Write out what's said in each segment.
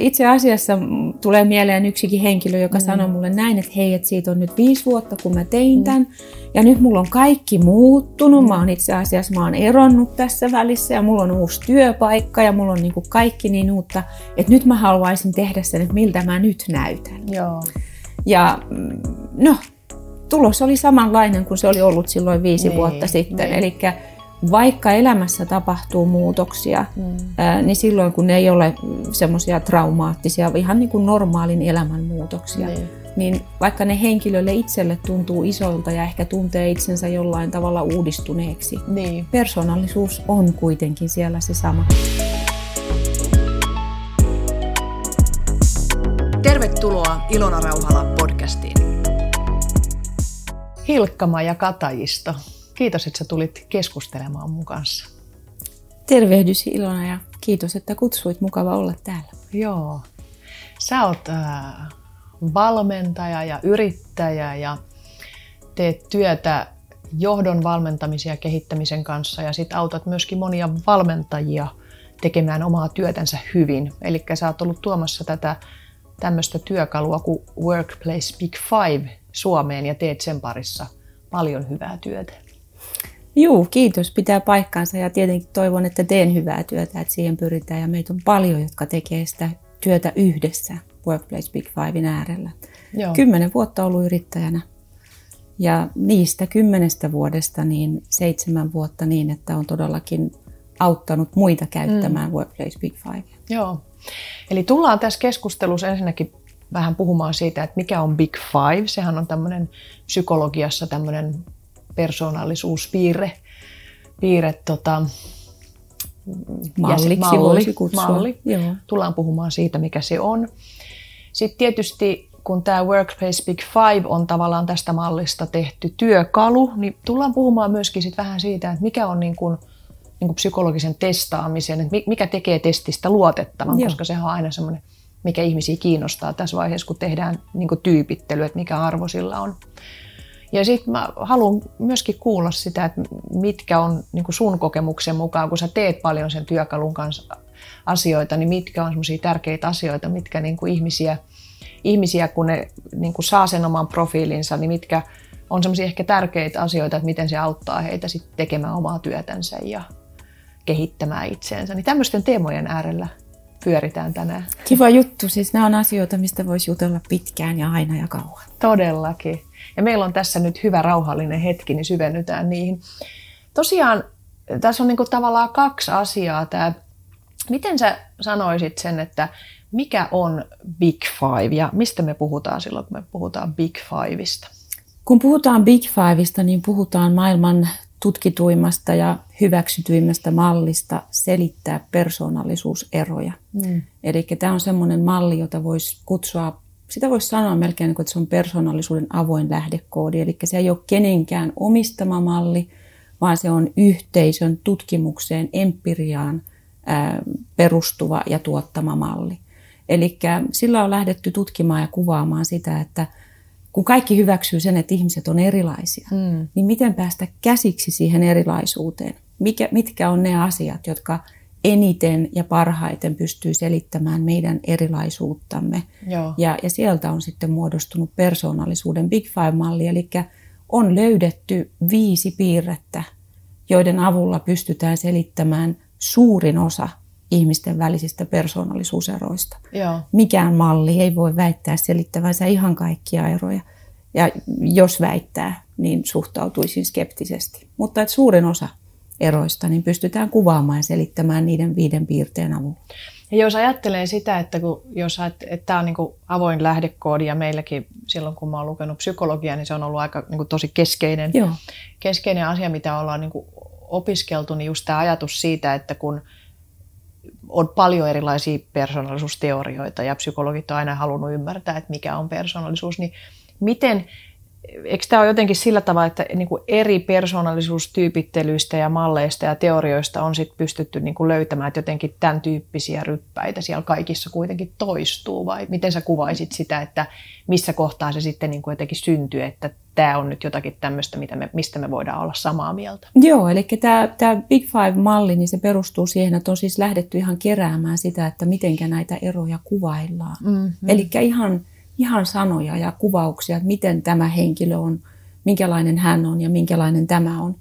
Itse asiassa tulee mieleen yksikin henkilö, joka mm. sanoi mulle näin, että hei, että siitä on nyt viisi vuotta, kun mä tein mm. tämän. Ja nyt mulla on kaikki muuttunut. Mm. Mä oon itse asiassa, mä oon eronnut tässä välissä ja mulla on uusi työpaikka ja mulla on niin kuin kaikki niin uutta. Että nyt mä haluaisin tehdä sen, että miltä mä nyt näytän. Joo. Ja mm, no, tulos oli samanlainen kuin se oli ollut silloin viisi niin, vuotta sitten. Niin. Eli vaikka elämässä tapahtuu muutoksia, mm. ää, niin silloin kun ne ei ole semmoisia traumaattisia, ihan niin kuin normaalin elämän muutoksia, niin. niin vaikka ne henkilölle itselle tuntuu isolta ja ehkä tuntee itsensä jollain tavalla uudistuneeksi, niin. persoonallisuus on kuitenkin siellä se sama. Tervetuloa Ilona Rauhala podcastiin. Hilkkama ja Katajisto. Kiitos, että sä tulit keskustelemaan mun kanssa. Tervehdys Ilona ja kiitos, että kutsuit. Mukava olla täällä. Joo. Sä oot äh, valmentaja ja yrittäjä ja teet työtä johdon valmentamisen ja kehittämisen kanssa ja sit autat myöskin monia valmentajia tekemään omaa työtänsä hyvin. Eli sä oot ollut tuomassa tätä tämmöistä työkalua kuin Workplace Big Five Suomeen ja teet sen parissa paljon hyvää työtä. Juu, kiitos. Pitää paikkaansa ja tietenkin toivon, että teen hyvää työtä, että siihen pyritään. Ja meitä on paljon, jotka tekee sitä työtä yhdessä Workplace Big Fivein äärellä. Joo. Kymmenen vuotta ollut yrittäjänä ja niistä kymmenestä vuodesta niin seitsemän vuotta niin, että on todellakin auttanut muita käyttämään mm. Workplace Big Five. Joo. Eli tullaan tässä keskustelussa ensinnäkin vähän puhumaan siitä, että mikä on Big Five. Sehän on tämmöinen psykologiassa tämmöinen persoonallisuuspiirre, piirre, tota, Malliksi malli, voisi kutsua. Malli. Joo. Tullaan puhumaan siitä, mikä se on. Sitten tietysti kun tämä Workplace Big Five on tavallaan tästä mallista tehty työkalu, niin tullaan puhumaan myöskin sit vähän siitä, että mikä on niin kuin, niin kuin psykologisen testaamisen, että mikä tekee testistä luotettavan, Joo. koska se on aina semmoinen, mikä ihmisiä kiinnostaa tässä vaiheessa, kun tehdään niin kuin tyypittely, että mikä arvo sillä on. Ja sitten mä haluan myöskin kuulla sitä, että mitkä on niin sun kokemuksen mukaan, kun sä teet paljon sen työkalun kanssa asioita, niin mitkä on semmoisia tärkeitä asioita, mitkä niin ihmisiä, ihmisiä, kun ne niin kuin saa sen oman profiilinsa, niin mitkä on semmoisia ehkä tärkeitä asioita, että miten se auttaa heitä sitten tekemään omaa työtänsä ja kehittämään itseensä. Niin tämmöisten teemojen äärellä pyöritään tänään. Kiva juttu. Siis nämä on asioita, mistä voisi jutella pitkään ja aina ja kauan. Todellakin. Ja meillä on tässä nyt hyvä rauhallinen hetki, niin syvennytään niihin. Tosiaan tässä on niin kuin tavallaan kaksi asiaa. Tämä, miten sä sanoisit sen, että mikä on Big Five ja mistä me puhutaan silloin, kun me puhutaan Big Fiveista? Kun puhutaan Big Fiveista, niin puhutaan maailman tutkituimmasta ja hyväksytyimmästä mallista selittää persoonallisuuseroja. Mm. Eli tämä on semmoinen malli, jota voisi kutsua sitä voisi sanoa melkein, että se on persoonallisuuden avoin lähdekoodi. Eli se ei ole kenenkään omistama malli, vaan se on yhteisön tutkimukseen, empiriaan perustuva ja tuottama malli. Eli sillä on lähdetty tutkimaan ja kuvaamaan sitä, että kun kaikki hyväksyy sen, että ihmiset on erilaisia, mm. niin miten päästä käsiksi siihen erilaisuuteen? Mikä, mitkä on ne asiat, jotka eniten ja parhaiten pystyy selittämään meidän erilaisuuttamme. Joo. Ja, ja sieltä on sitten muodostunut persoonallisuuden Big Five-malli, eli on löydetty viisi piirrettä, joiden avulla pystytään selittämään suurin osa ihmisten välisistä persoonallisuuseroista. Joo. Mikään malli ei voi väittää selittävänsä ihan kaikkia eroja. Ja jos väittää, niin suhtautuisin skeptisesti. Mutta että suurin osa eroista, niin pystytään kuvaamaan ja selittämään niiden viiden piirteen avulla. Ja jos ajattelee sitä, että, kun, jos, että, että tämä on niin avoin lähdekoodi ja meilläkin silloin, kun mä oon lukenut psykologiaa, niin se on ollut aika niin kuin tosi keskeinen, Joo. keskeinen asia, mitä ollaan niin kuin opiskeltu, niin just tämä ajatus siitä, että kun on paljon erilaisia persoonallisuusteorioita ja psykologit on aina halunnut ymmärtää, että mikä on persoonallisuus, niin miten eikö tämä ole jotenkin sillä tavalla, että niin kuin eri persoonallisuustyypittelyistä ja malleista ja teorioista on sit pystytty niin kuin löytämään, että jotenkin tämän tyyppisiä ryppäitä siellä kaikissa kuitenkin toistuu, vai miten sä kuvaisit sitä, että missä kohtaa se sitten niin kuin jotenkin syntyy, että tämä on nyt jotakin tämmöistä, mitä me, mistä me voidaan olla samaa mieltä. Joo, eli tämä, tämä Big Five-malli, niin se perustuu siihen, että on siis lähdetty ihan keräämään sitä, että miten näitä eroja kuvaillaan. Mm-hmm. Eli ihan, ihan sanoja ja kuvauksia, että miten tämä henkilö on, minkälainen hän on ja minkälainen tämä on.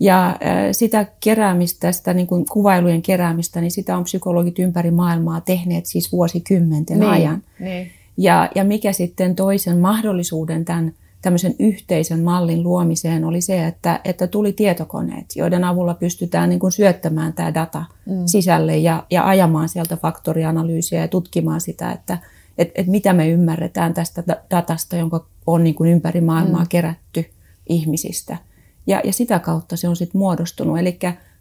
Ja sitä keräämistä, sitä niin kuin kuvailujen keräämistä, niin sitä on psykologit ympäri maailmaa tehneet siis vuosikymmenten niin, ajan. Niin. Ja, ja mikä sitten toisen mahdollisuuden tämän tämmöisen yhteisen mallin luomiseen oli se, että, että tuli tietokoneet, joiden avulla pystytään niin kuin syöttämään tämä data mm. sisälle ja, ja ajamaan sieltä faktorianalyysiä ja tutkimaan sitä, että et, et mitä me ymmärretään tästä datasta, jonka on niin kuin ympäri maailmaa mm. kerätty ihmisistä. Ja, ja sitä kautta se on sitten muodostunut, eli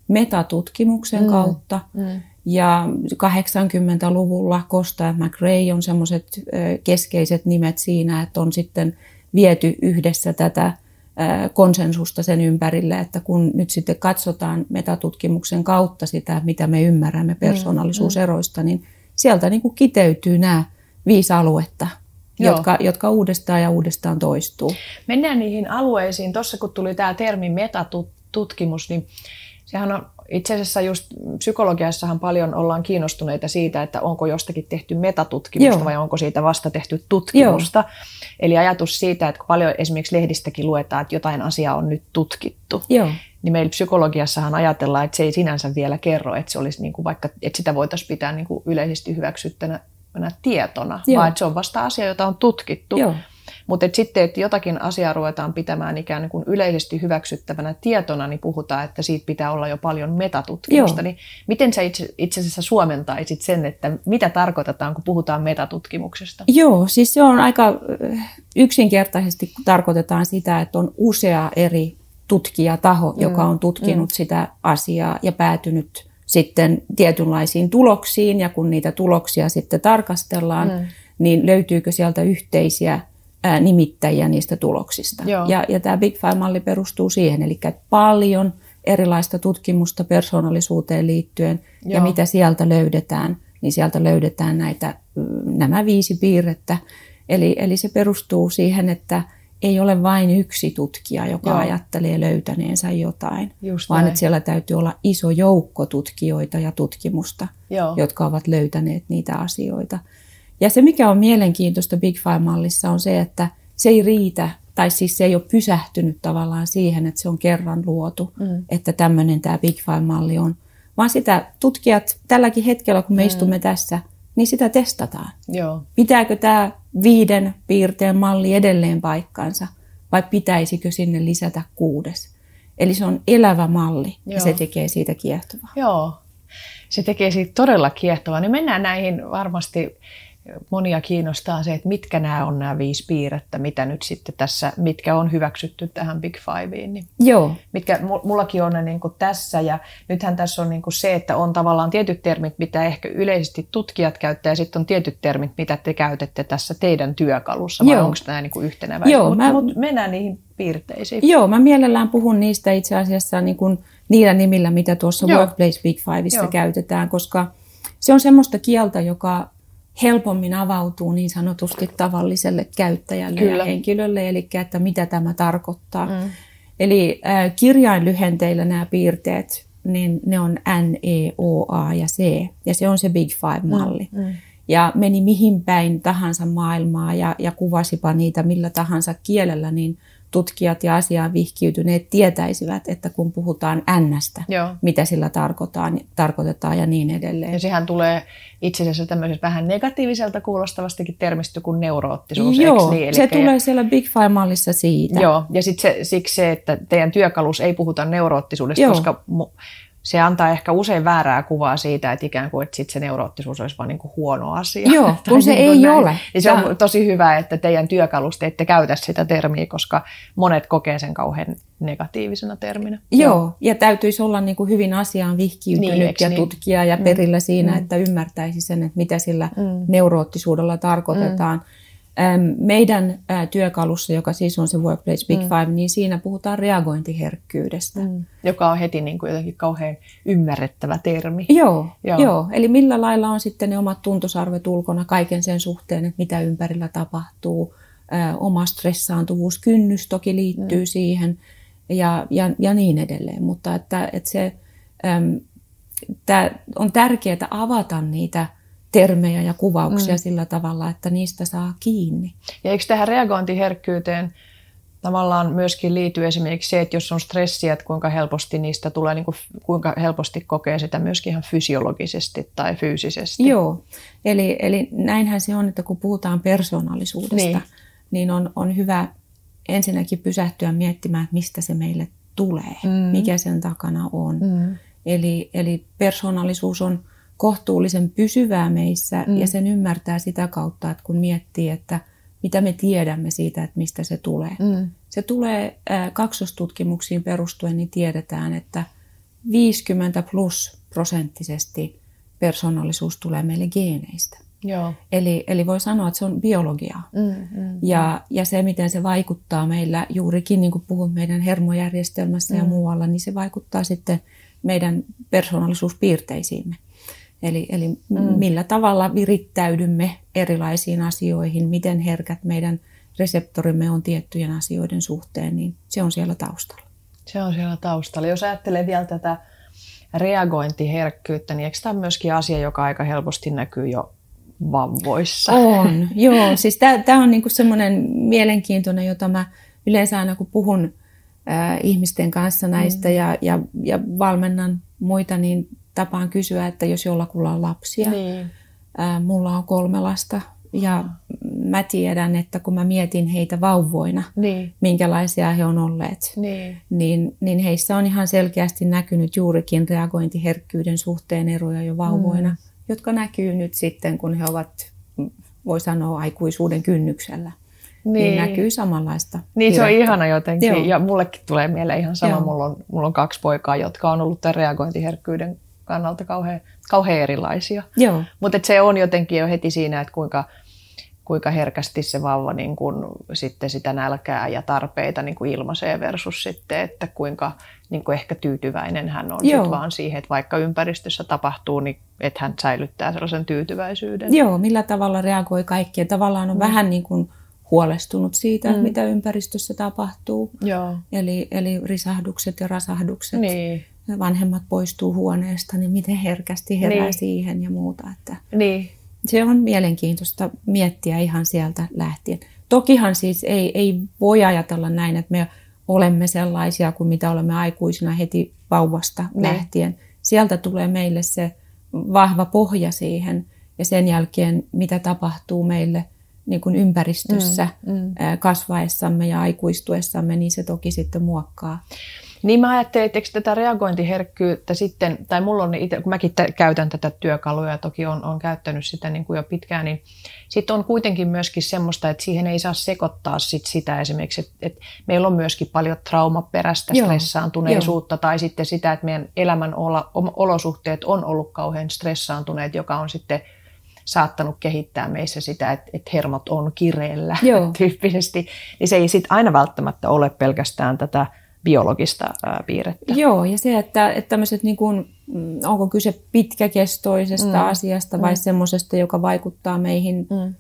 metatutkimuksen mm. kautta. Mm. Ja 80-luvulla Costa ja McRae on semmoiset keskeiset nimet siinä, että on sitten viety yhdessä tätä konsensusta sen ympärille, että kun nyt sitten katsotaan metatutkimuksen kautta sitä, mitä me ymmärrämme mm, persoonallisuuseroista, niin sieltä niin kuin kiteytyy nämä viisi aluetta, jotka, jotka uudestaan ja uudestaan toistuu. Mennään niihin alueisiin. Tuossa kun tuli tämä termi metatutkimus, niin sehän on itse asiassa just psykologiassahan paljon ollaan kiinnostuneita siitä, että onko jostakin tehty metatutkimusta Joo. vai onko siitä vasta tehty tutkimusta. Joo. Eli ajatus siitä, että kun paljon esimerkiksi lehdistäkin luetaan, että jotain asiaa on nyt tutkittu, Joo. niin meillä psykologiassahan ajatellaan, että se ei sinänsä vielä kerro, että, se olisi niin kuin vaikka, että sitä voitaisiin pitää niin kuin yleisesti hyväksyttänä tietona, Joo. vaan että se on vasta asia, jota on tutkittu. Joo. Mutta et sitten, että jotakin asiaa ruvetaan pitämään ikään kuin yleisesti hyväksyttävänä tietona, niin puhutaan, että siitä pitää olla jo paljon metatutkimusta. Niin miten sä itse, itse asiassa suomentaisit sen, että mitä tarkoitetaan, kun puhutaan metatutkimuksesta? Joo, siis se on aika yksinkertaisesti tarkoitetaan sitä, että on usea eri tutkijataho, mm. joka on tutkinut mm. sitä asiaa ja päätynyt sitten tietynlaisiin tuloksiin, ja kun niitä tuloksia sitten tarkastellaan, mm. niin löytyykö sieltä yhteisiä nimittäjiä niistä tuloksista. Joo. Ja, ja tämä Big Five-malli perustuu siihen, eli paljon erilaista tutkimusta persoonallisuuteen liittyen, Joo. ja mitä sieltä löydetään, niin sieltä löydetään näitä, nämä viisi piirrettä. Eli, eli se perustuu siihen, että ei ole vain yksi tutkija, joka Joo. ajattelee löytäneensä jotain, Just vaan näin. että siellä täytyy olla iso joukko tutkijoita ja tutkimusta, Joo. jotka ovat löytäneet niitä asioita. Ja se, mikä on mielenkiintoista Big Five-mallissa, on se, että se ei riitä, tai siis se ei ole pysähtynyt tavallaan siihen, että se on kerran luotu, mm. että tämmöinen tämä Big Five-malli on, vaan sitä tutkijat tälläkin hetkellä, kun me mm. istumme tässä, niin sitä testataan. Joo. Pitääkö tämä viiden piirteen malli edelleen paikkansa vai pitäisikö sinne lisätä kuudes? Eli se on elävä malli Joo. ja se tekee siitä kiehtovaa. Joo, se tekee siitä todella kiehtovaa. Niin mennään näihin varmasti monia kiinnostaa se, että mitkä nämä on nämä viisi piirrettä, mitä nyt sitten tässä, mitkä on hyväksytty tähän Big Fiveen. Niin Joo. Mitkä mullakin on ne niin kuin tässä ja nythän tässä on niin kuin se, että on tavallaan tietyt termit, mitä ehkä yleisesti tutkijat käyttää ja sitten on tietyt termit, mitä te käytätte tässä teidän työkalussa vai onko tämä niin kuin yhtenävä? Joo, Mutta mä... mut mennään niihin piirteisiin. Joo, mä mielellään puhun niistä itse asiassa niin kuin niillä nimillä, mitä tuossa Joo. Workplace Big Fiveissa käytetään, koska se on semmoista kieltä, joka helpommin avautuu niin sanotusti tavalliselle käyttäjälle Kyllä. ja henkilölle, eli että mitä tämä tarkoittaa. Mm. Eli äh, kirjainlyhenteillä nämä piirteet, niin ne on N, E, O, A ja C, ja se on se Big Five-malli. Mm. Mm. Ja meni mihin päin tahansa maailmaa ja, ja kuvasipa niitä millä tahansa kielellä, niin tutkijat ja asiaan vihkiytyneet tietäisivät, että kun puhutaan Nstä, Joo. mitä sillä tarkoitetaan, tarkoitetaan ja niin edelleen. Ja sehän tulee itse asiassa tämmöisestä vähän negatiiviselta kuulostavastakin termistä kuin neuroottisuus, Joo, niin? Eli se tulee siellä Big Five-mallissa siitä. Joo, ja sitten se, siksi se, että teidän työkalus ei puhuta neuroottisuudesta, Joo. koska se antaa ehkä usein väärää kuvaa siitä, että ikään kuin että sit se neuroottisuus olisi vain niin kuin huono asia. Joo, kun se niin ei näin. ole. Ja se on tosi hyvä, että teidän työkalusta ette käytä sitä termiä, koska monet kokee sen kauhean negatiivisena terminä. Joo, Joo. ja täytyisi olla niin kuin hyvin asiaan vihkiytynyt niin, ja niin? tutkia ja perillä mm. siinä, mm. että ymmärtäisi sen, että mitä sillä mm. neuroottisuudella tarkoitetaan. Mm meidän työkalussa, joka siis on se Workplace Big mm. Five, niin siinä puhutaan reagointiherkkyydestä. Mm. Joka on heti niin kuin jotenkin kauhean ymmärrettävä termi. Joo, joo. joo, eli millä lailla on sitten ne omat tuntosarvet ulkona kaiken sen suhteen, että mitä ympärillä tapahtuu, oma stressaantuvuuskynnys toki liittyy mm. siihen ja, ja, ja niin edelleen. Mutta että, että se, äm, on tärkeää avata niitä termejä ja kuvauksia mm. sillä tavalla, että niistä saa kiinni. Ja eikö tähän reagointiherkkyyteen tavallaan myöskin liittyy esimerkiksi se, että jos on stressiä, että kuinka helposti niistä tulee, niin kuin, kuinka helposti kokee sitä myöskin ihan fysiologisesti tai fyysisesti. Joo, eli, eli näinhän se on, että kun puhutaan persoonallisuudesta, niin, niin on, on hyvä ensinnäkin pysähtyä miettimään, että mistä se meille tulee, mm. mikä sen takana on. Mm. Eli, eli persoonallisuus on kohtuullisen pysyvää meissä mm. ja sen ymmärtää sitä kautta, että kun miettii, että – mitä me tiedämme siitä, että mistä se tulee. Mm. Se tulee äh, kaksostutkimuksiin perustuen, niin tiedetään, että 50 plus prosenttisesti persoonallisuus tulee meille geeneistä. Joo. Eli, eli voi sanoa, että se on biologiaa. Mm, mm, ja, ja se, miten se vaikuttaa meillä juurikin, niin kuin puhun meidän hermojärjestelmässä mm. ja muualla, niin se vaikuttaa sitten meidän persoonallisuuspiirteisiimme. Eli, eli mm. millä tavalla virittäydymme erilaisiin asioihin, miten herkät meidän reseptorimme on tiettyjen asioiden suhteen, niin se on siellä taustalla. Se on siellä taustalla. Jos ajattelee vielä tätä reagointiherkkyyttä, niin eikö tämä myöskin asia, joka aika helposti näkyy jo vamvoissa? On, joo. Siis tämä on niinku semmoinen mielenkiintoinen, jota mä yleensä aina kun puhun äh, ihmisten kanssa näistä mm. ja, ja, ja valmennan muita, niin tapaan kysyä, että jos jollakulla on lapsia, niin. ää, mulla on kolme lasta ja mä tiedän, että kun mä mietin heitä vauvoina, niin. minkälaisia he on olleet, niin. Niin, niin heissä on ihan selkeästi näkynyt juurikin reagointiherkkyyden suhteen eroja jo vauvoina, mm. jotka näkyy nyt sitten, kun he ovat, voi sanoa, aikuisuuden kynnyksellä. Niin. niin näkyy samanlaista. Niin, se on ihana jotenkin. Joo. Ja mullekin tulee mieleen ihan sama. Mulla on, mulla on kaksi poikaa, jotka on ollut tämän reagointiherkkyyden kannalta kauhean, kauhean erilaisia. Mutta se on jotenkin jo heti siinä, että kuinka, kuinka herkästi se vauva niin kun, sitten sitä nälkää ja tarpeita niin kuin ilmaisee versus sitten, että kuinka niin kuin ehkä tyytyväinen hän on sit vaan siihen, että vaikka ympäristössä tapahtuu, niin että hän säilyttää sellaisen tyytyväisyyden. Joo, millä tavalla reagoi kaikkeen. Tavallaan on mm. vähän niin kuin huolestunut siitä, mm. mitä ympäristössä tapahtuu. Joo. Eli, eli risahdukset ja rasahdukset. Niin vanhemmat poistuu huoneesta, niin miten herkästi herää niin. siihen ja muuta. Että niin. Se on mielenkiintoista miettiä ihan sieltä lähtien. Tokihan siis ei, ei voi ajatella näin, että me olemme sellaisia kuin mitä olemme aikuisina heti vauvasta niin. lähtien. Sieltä tulee meille se vahva pohja siihen ja sen jälkeen mitä tapahtuu meille niin kuin ympäristössä mm, mm. kasvaessamme ja aikuistuessamme, niin se toki sitten muokkaa. Niin mä ajattelin, että tätä reagointiherkkyyttä sitten, tai mulla on itse, kun mäkin t- käytän tätä työkalua ja toki on, on käyttänyt sitä niin kuin jo pitkään, niin sitten on kuitenkin myöskin semmoista, että siihen ei saa sekoittaa sit sitä esimerkiksi, että, että meillä on myöskin paljon traumaperäistä Joo. stressaantuneisuutta Joo. tai sitten sitä, että meidän elämän olosuhteet on ollut kauhean stressaantuneet, joka on sitten saattanut kehittää meissä sitä, että, että hermot on kireellä Joo. tyyppisesti, niin se ei sitten aina välttämättä ole pelkästään tätä biologista piirrettä. Joo, ja se, että, että tämmöiset niin kuin, mm, onko kyse pitkäkestoisesta mm. asiasta vai mm. semmoisesta, joka vaikuttaa meihin mm.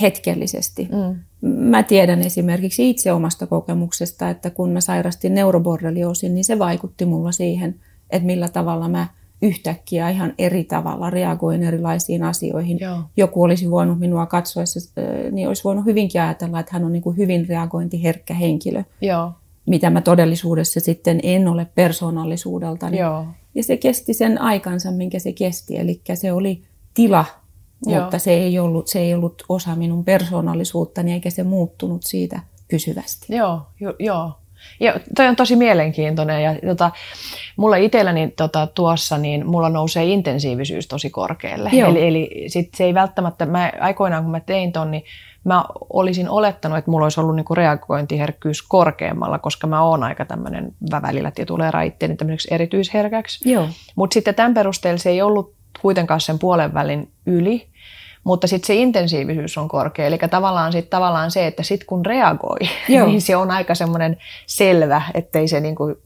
hetkellisesti. Mm. Mä tiedän esimerkiksi itse omasta kokemuksesta, että kun mä sairastin neuroborrelioosin, niin se vaikutti mulla siihen, että millä tavalla mä yhtäkkiä ihan eri tavalla reagoin erilaisiin asioihin. Joo. Joku olisi voinut minua katsoessa, niin olisi voinut hyvinkin ajatella, että hän on niin kuin hyvin reagointiherkkä henkilö. Joo mitä mä todellisuudessa sitten en ole persoonallisuudelta. Joo. Ja se kesti sen aikansa, minkä se kesti. Eli se oli tila, Joo. mutta se ei, ollut, se ei ollut osa minun persoonallisuuttani, eikä se muuttunut siitä pysyvästi. Joo, jo, joo. Ja toi on tosi mielenkiintoinen. Ja, tota, mulla itselläni tota, tuossa, niin mulla nousee intensiivisyys tosi korkealle. Joo. Eli, eli sit se ei välttämättä, mä, aikoinaan kun mä tein ton, niin mä olisin olettanut, että mulla olisi ollut niinku reagointiherkkyys korkeammalla, koska mä oon aika tämmöinen välillä tulee raitteeni tämmöiseksi erityisherkäksi. Mutta sitten tämän perusteella se ei ollut kuitenkaan sen puolen välin yli, mutta sitten se intensiivisyys on korkea. Eli tavallaan, sit, tavallaan se, että sitten kun reagoi, Joo. niin se on aika semmoinen selvä, ettei se niin kuin,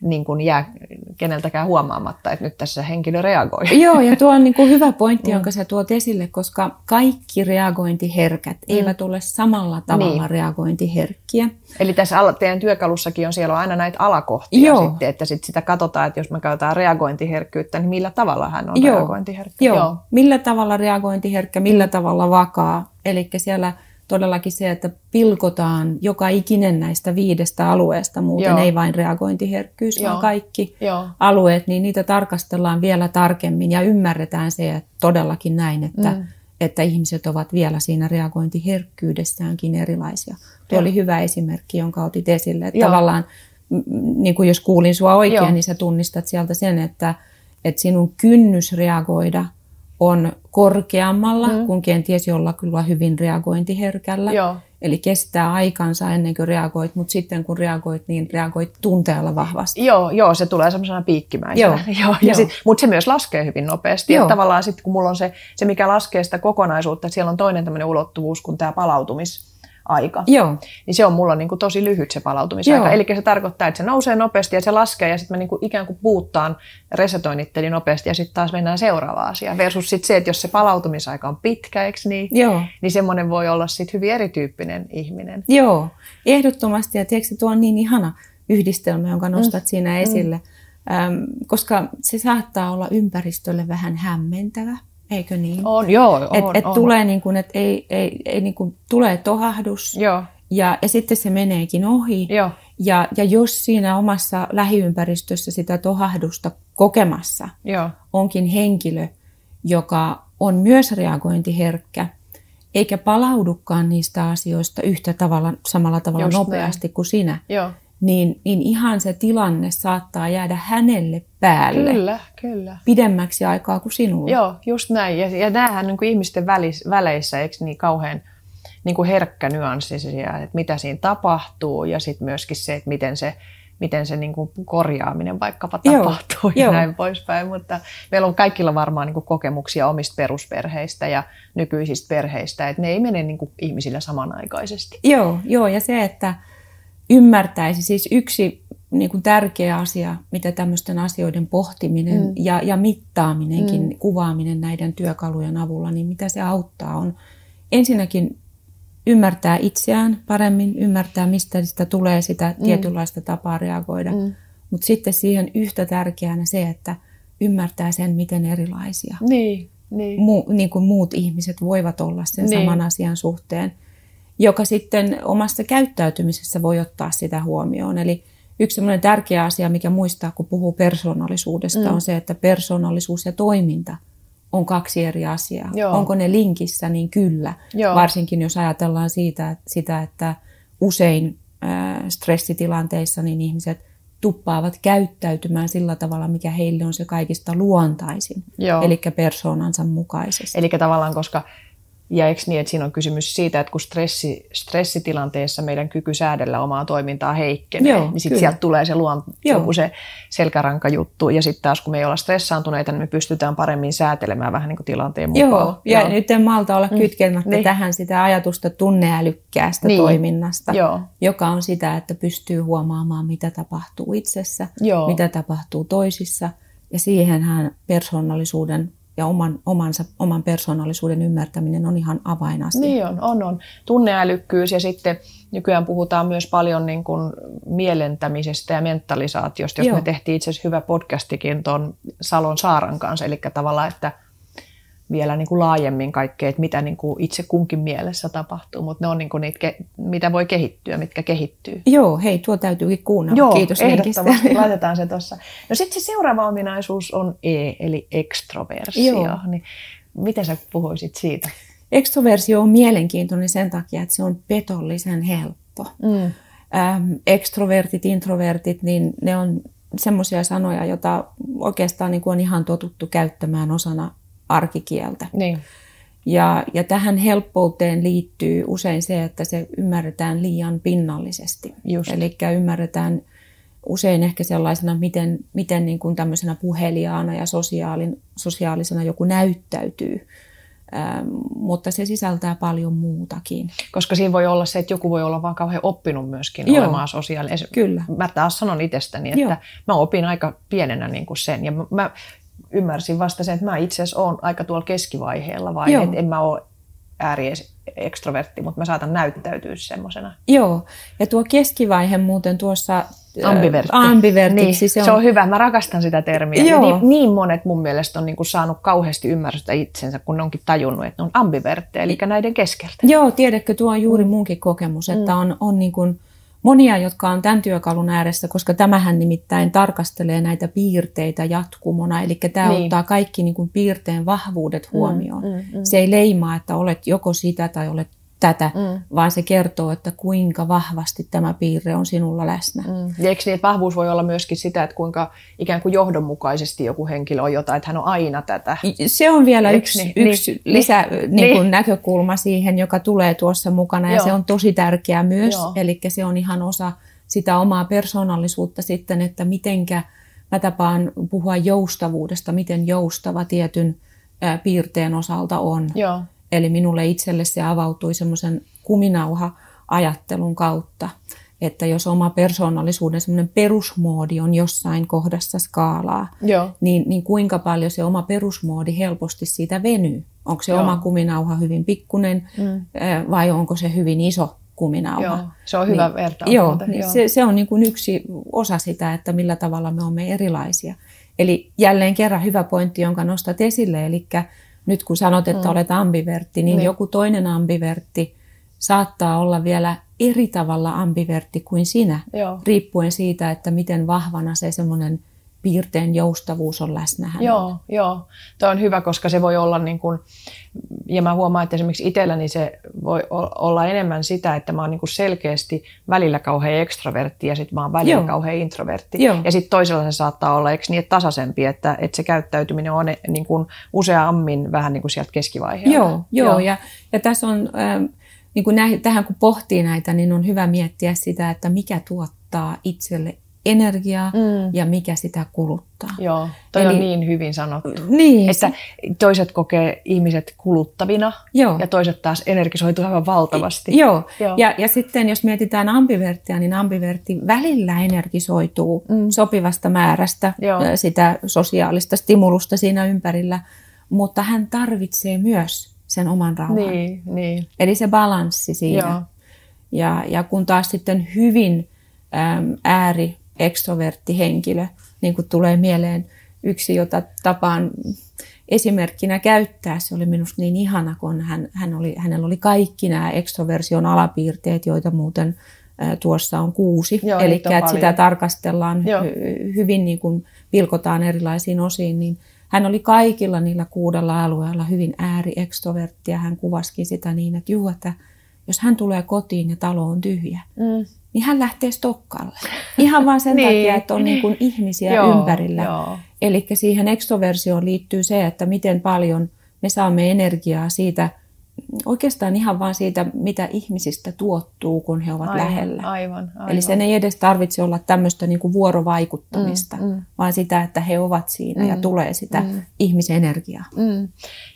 niin kuin jää keneltäkään huomaamatta, että nyt tässä henkilö reagoi. Joo, ja tuo on niin kuin hyvä pointti, jonka sä tuot esille, koska kaikki reagointiherkät mm. eivät ole samalla tavalla Niin. reagointiherkkiä. Eli tässä teidän työkalussakin on siellä on aina näitä alakohtia Joo. sitten, että sit sitä katsotaan, että jos me käytetään reagointiherkkyyttä, niin millä tavalla hän on Joo. reagointiherkkä. Joo. Joo. Millä tavalla reagointiherkkä, millä tavalla vakaa. Eli siellä todellakin se, että pilkotaan joka ikinen näistä viidestä alueesta, muuten Joo. ei vain reagointiherkkyys, Joo. vaan kaikki Joo. alueet, niin niitä tarkastellaan vielä tarkemmin ja ymmärretään se että todellakin näin, että, Mm. että ihmiset ovat vielä siinä reagointiherkkyydessäänkin erilaisia. Tuo oli hyvä esimerkki, jonka otit esille. Että Joo. tavallaan, niin kuin jos kuulin sua oikein, Joo. niin sä tunnistat sieltä sen, että, että sinun kynnys reagoida on korkeammalla Mm. kuin kenties jollakulla hyvin reagointiherkällä. Joo. Eli kestää aikansa ennen kuin reagoit, mutta sitten kun reagoit, niin reagoit tunteella vahvasti. Joo, joo, se tulee semmoisena piikkimäisenä. Joo, joo, ja joo. sit, mutta se myös laskee hyvin nopeasti. Joo. Että tavallaan sitten kun mulla on se, se, mikä laskee sitä kokonaisuutta, että siellä on toinen tämmöinen ulottuvuus kuin tämä palautumisaika. Joo, Niin se on mulla niin kuin tosi lyhyt se palautumisaika. Eli se tarkoittaa, että se nousee nopeasti ja se laskee ja sitten mä niin kuin ikään kuin puuttaan, resetoin itteni nopeasti ja sitten taas mennään seuraavaan asiaan. Versus sitten se, että jos se palautumisaika on pitkä, eikö niin? joo. Niin semmoinen voi olla sitten hyvin erityyppinen ihminen. Joo, ehdottomasti. Ja tiedätkö, tuo on niin ihana yhdistelmä, jonka nostat mm. siinä esille, ähm, koska se saattaa olla ympäristölle vähän hämmentävä, eikö niin? On, joo, on, et, et on. tulee niin kuin, et ei, ei, ei niin kuin, tulee tohahdus Joo, ja, ja sitten se meneekin ohi. joo, Ja, ja jos siinä omassa lähiympäristössä sitä tohahdusta kokemassa joo, onkin henkilö, joka on myös reagointiherkkä, eikä palaudukaan niistä asioista yhtä tavalla, samalla tavalla Just nopeasti kuin sinä, joo. Niin, niin ihan se tilanne saattaa jäädä hänelle päälle Kyllä, kyllä. pidemmäksi aikaa kuin sinulle. Joo, just näin. Ja, ja näähän niin kuin ihmisten välis, väleissä, eikö niin kauhean niin kuin herkkä nyanssisia, että mitä siinä tapahtuu ja sitten myöskin se, että miten se, miten se niin kuin korjaaminen vaikkapa Joo, tapahtuu ja joo. näin poispäin. Mutta meillä on kaikilla varmaan niin kuin kokemuksia omista perusperheistä ja nykyisistä perheistä, että ne ei mene niin kuin ihmisillä samanaikaisesti. Joo, joo, ja se, että ymmärtäisi, siis yksi niin kuin tärkeä asia, mitä tämmöisten asioiden pohtiminen mm. ja, ja mittaaminenkin, mm. kuvaaminen näiden työkalujen avulla, niin mitä se auttaa on ensinnäkin ymmärtää itseään paremmin, ymmärtää mistä sitä tulee sitä mm. tietynlaista tapaa reagoida, mm. mutta sitten siihen yhtä tärkeänä se, että ymmärtää sen, miten erilaisia Niin, niin. mu, niin kuin muut ihmiset voivat olla sen Niin. saman asian suhteen, joka sitten omassa käyttäytymisessä voi ottaa sitä huomioon. Eli yksi sellainen tärkeä asia, mikä muistaa, kun puhuu persoonallisuudesta, mm. on se, että persoonallisuus ja toiminta on kaksi eri asiaa. Joo. Onko ne linkissä, niin kyllä. Joo. Varsinkin jos ajatellaan siitä, sitä, että usein äh, stressitilanteissa niin ihmiset tuppaavat käyttäytymään sillä tavalla, mikä heille on se kaikista luontaisin, Joo. eli persoonansa mukaisesti. Eli tavallaan, koska ja eikö niin, että siinä on kysymys siitä, että kun stressi, stressitilanteessa meidän kyky säädellä omaa toimintaa heikkenee, Joo, niin sitten sieltä tulee se, luon, Joo. joku se selkärankajuttu. Ja sitten taas kun me ei olla stressaantuneita, niin me pystytään paremmin säätelemään vähän niin kuin tilanteen mukaan. Joo, ja nyt en malta olla kytkemättä Niin. tähän sitä ajatusta tunneälykkäästä Niin. toiminnasta, Joo. joka on sitä, että pystyy huomaamaan, mitä tapahtuu itsessä, Joo. mitä tapahtuu toisissa, ja siihenhän persoonallisuuden ja oman, omansa, oman persoonallisuuden ymmärtäminen on ihan avainasia. Niin on, on, on. Tunneälykkyys ja sitten nykyään puhutaan myös paljon niin kuin mielentämisestä ja mentalisaatiosta, josta Joo. me tehtiin itse asiassa hyvä podcastikin tuon Salon Saaran kanssa, eli tavallaan, että vielä niin kuin laajemmin kaikkea, että mitä niin kuin itse kunkin mielessä tapahtuu, mutta ne on niin kuin niitä, mitä voi kehittyä, mitkä kehittyy. Joo, hei, tuo täytyykin kuunnella. Joo, Kiitos ehdottomasti. Laitetaan se tuossa. No sitten se seuraava ominaisuus on E, eli ekstroversio. Joo. Niin miten sä puhuisit siitä? Ekstroversio on mielenkiintoinen sen takia, että se on petollisen helppo. Mm. Ähm, ekstrovertit, introvertit, niin ne on semmoisia sanoja, joita oikeastaan niin kuin on ihan totuttu käyttämään osana arkikieltä. Niin. Ja, ja tähän helppouteen liittyy usein se, että se ymmärretään liian pinnallisesti. Eli ymmärretään usein ehkä sellaisena, miten, miten niin kuin tämmöisenä puheliaana ja sosiaalin, sosiaalisena joku näyttäytyy. Ähm, mutta se sisältää paljon muutakin. Koska siinä voi olla se, että joku voi olla vaan kauhean oppinut myöskin Joo. olemaan sosiaalinen. Kyllä. Mä taas sanon itsestäni, että Joo. mä opin aika pienenä niin kuin sen. Ja mä ymmärsin vasta sen, että mä itse asiassa olen aika tuolla keskivaiheella, vai että en mä ole ääri ekstrovertti, mutta mä saatan näyttäytyä semmoisena. Joo, ja tuo keskivaihe muuten tuossa Ambivertti. Ambivertiksi. Niin, se, on... se on hyvä, mä rakastan sitä termiä. Joo. Niin, niin monet mun mielestä on niinku saanut kauheasti ymmärrystä itsensä, kun ne onkin tajunnut, että ne on ambiverttejä, eli näiden keskeltä. Joo, tiedätkö, tuo on juuri mm. munkin kokemus, että mm. on, on niin kuin monia, jotka on tämän työkalun ääressä, koska tämähän nimittäin tarkastelee näitä piirteitä jatkumona, eli tämä niin. ottaa kaikki niin kuin piirteen vahvuudet mm, huomioon. Mm, mm, mm. Se ei leimaa, että olet joko sitä tai olet tätä, mm. vaan se kertoo, että kuinka vahvasti tämä piirre on sinulla läsnä. Mm. Ja eikö niin, että vahvuus voi olla myöskin sitä, että kuinka ikään kuin johdonmukaisesti joku henkilö on jotain, että hän on aina tätä? Se on vielä eikö yksi, niin? yksi niin. lisä niin. Niin kuin näkökulma siihen, joka tulee tuossa mukana, ja Joo. se on tosi tärkeää myös, Joo. eli se on ihan osa sitä omaa persoonallisuutta sitten, että mitenkä mä tapaan puhua joustavuudesta, miten joustava tietyn piirteen osalta on. Joo. Eli minulle itselle se avautui semmoisen kuminauha-ajattelun kautta, että jos oma persoonallisuuden semmoinen perusmoodi on jossain kohdassa skaalaa, Joo. Niin, niin kuinka paljon se oma perusmoodi helposti siitä venyy. Onko se Joo. oma kuminauha hyvin pikkunen mm. vai onko se hyvin iso kuminauha. Joo, se on hyvä niin, vertaus. Joo, niin joo. Se, se on niin kuin yksi osa sitä, että millä tavalla me olemme erilaisia. Eli jälleen kerran hyvä pointti, jonka nostat esille, eli nyt kun sanot, että mm. olet ambivertti, niin, niin joku toinen ambivertti saattaa olla vielä eri tavalla ambivertti kuin sinä, Joo. riippuen siitä, että miten vahvana se semmoinen piirteen joustavuus on läsnä hänellä. Joo, joo. Tuo on hyvä, koska se voi olla niin kuin, ja mä huomaan, että esimerkiksi itselläni se voi olla enemmän sitä, että mä oon niin kuin selkeästi välillä kauhean ekstrovertti ja sitten mä oon välillä joo. kauhean introvertti. Joo. Ja sitten toisella se saattaa olla, eikö niin, että tasaisempi, että, että se käyttäytyminen on niin kuin useammin vähän niin kuin sieltä keskivaiheelta. Joo, joo. joo. Ja, ja tässä on, äh, niin kuin näin, tähän kun pohtii näitä, niin on hyvä miettiä sitä, että mikä tuottaa itselle energiaa mm. ja mikä sitä kuluttaa. Joo, toi Eli, on niin hyvin sanottu. Niin. Että toiset kokee ihmiset kuluttavina joo. ja toiset taas energisoituu aivan valtavasti. Joo, joo. Ja, ja sitten jos mietitään ambiverttiä, niin ambivertti välillä energisoituu mm. sopivasta määrästä joo. sitä sosiaalista stimulusta siinä ympärillä, mutta hän tarvitsee myös sen oman rauhan. Niin, niin. Eli se balanssi siinä. Joo. Ja, ja kun taas sitten hyvin äm, ääri ekstrovertti henkilö, niin kuin tulee mieleen yksi, jota tapaan esimerkkinä käyttää. Se oli minusta niin ihana, kun hän, hän oli, hänellä oli kaikki nämä ekstroversion alapiirteet, joita muuten tuossa on kuusi. Eli että sitä tarkastellaan Joo. hyvin, niin kuin pilkotaan erilaisiin osiin, niin hän oli kaikilla niillä kuudella alueella hyvin ääriextrovertti ja hän kuvaskin sitä niin, että juu, että jos hän tulee kotiin ja talo on tyhjä, mm niin hän lähtee Stokkalle. Ihan vain sen niin. takia, että on niin kuin ihmisiä joo, ympärillä. Eli siihen ekstroversioon liittyy se, että miten paljon me saamme energiaa siitä – oikeastaan ihan vaan siitä, mitä ihmisistä tuottuu, kun he ovat aivan, lähellä. Aivan, aivan. Eli sen ei edes tarvitse olla tämmöistä niin kuin vuorovaikuttamista, mm, mm. vaan sitä, että he ovat siinä mm, ja tulee sitä mm. ihmisenergiaa. Mm.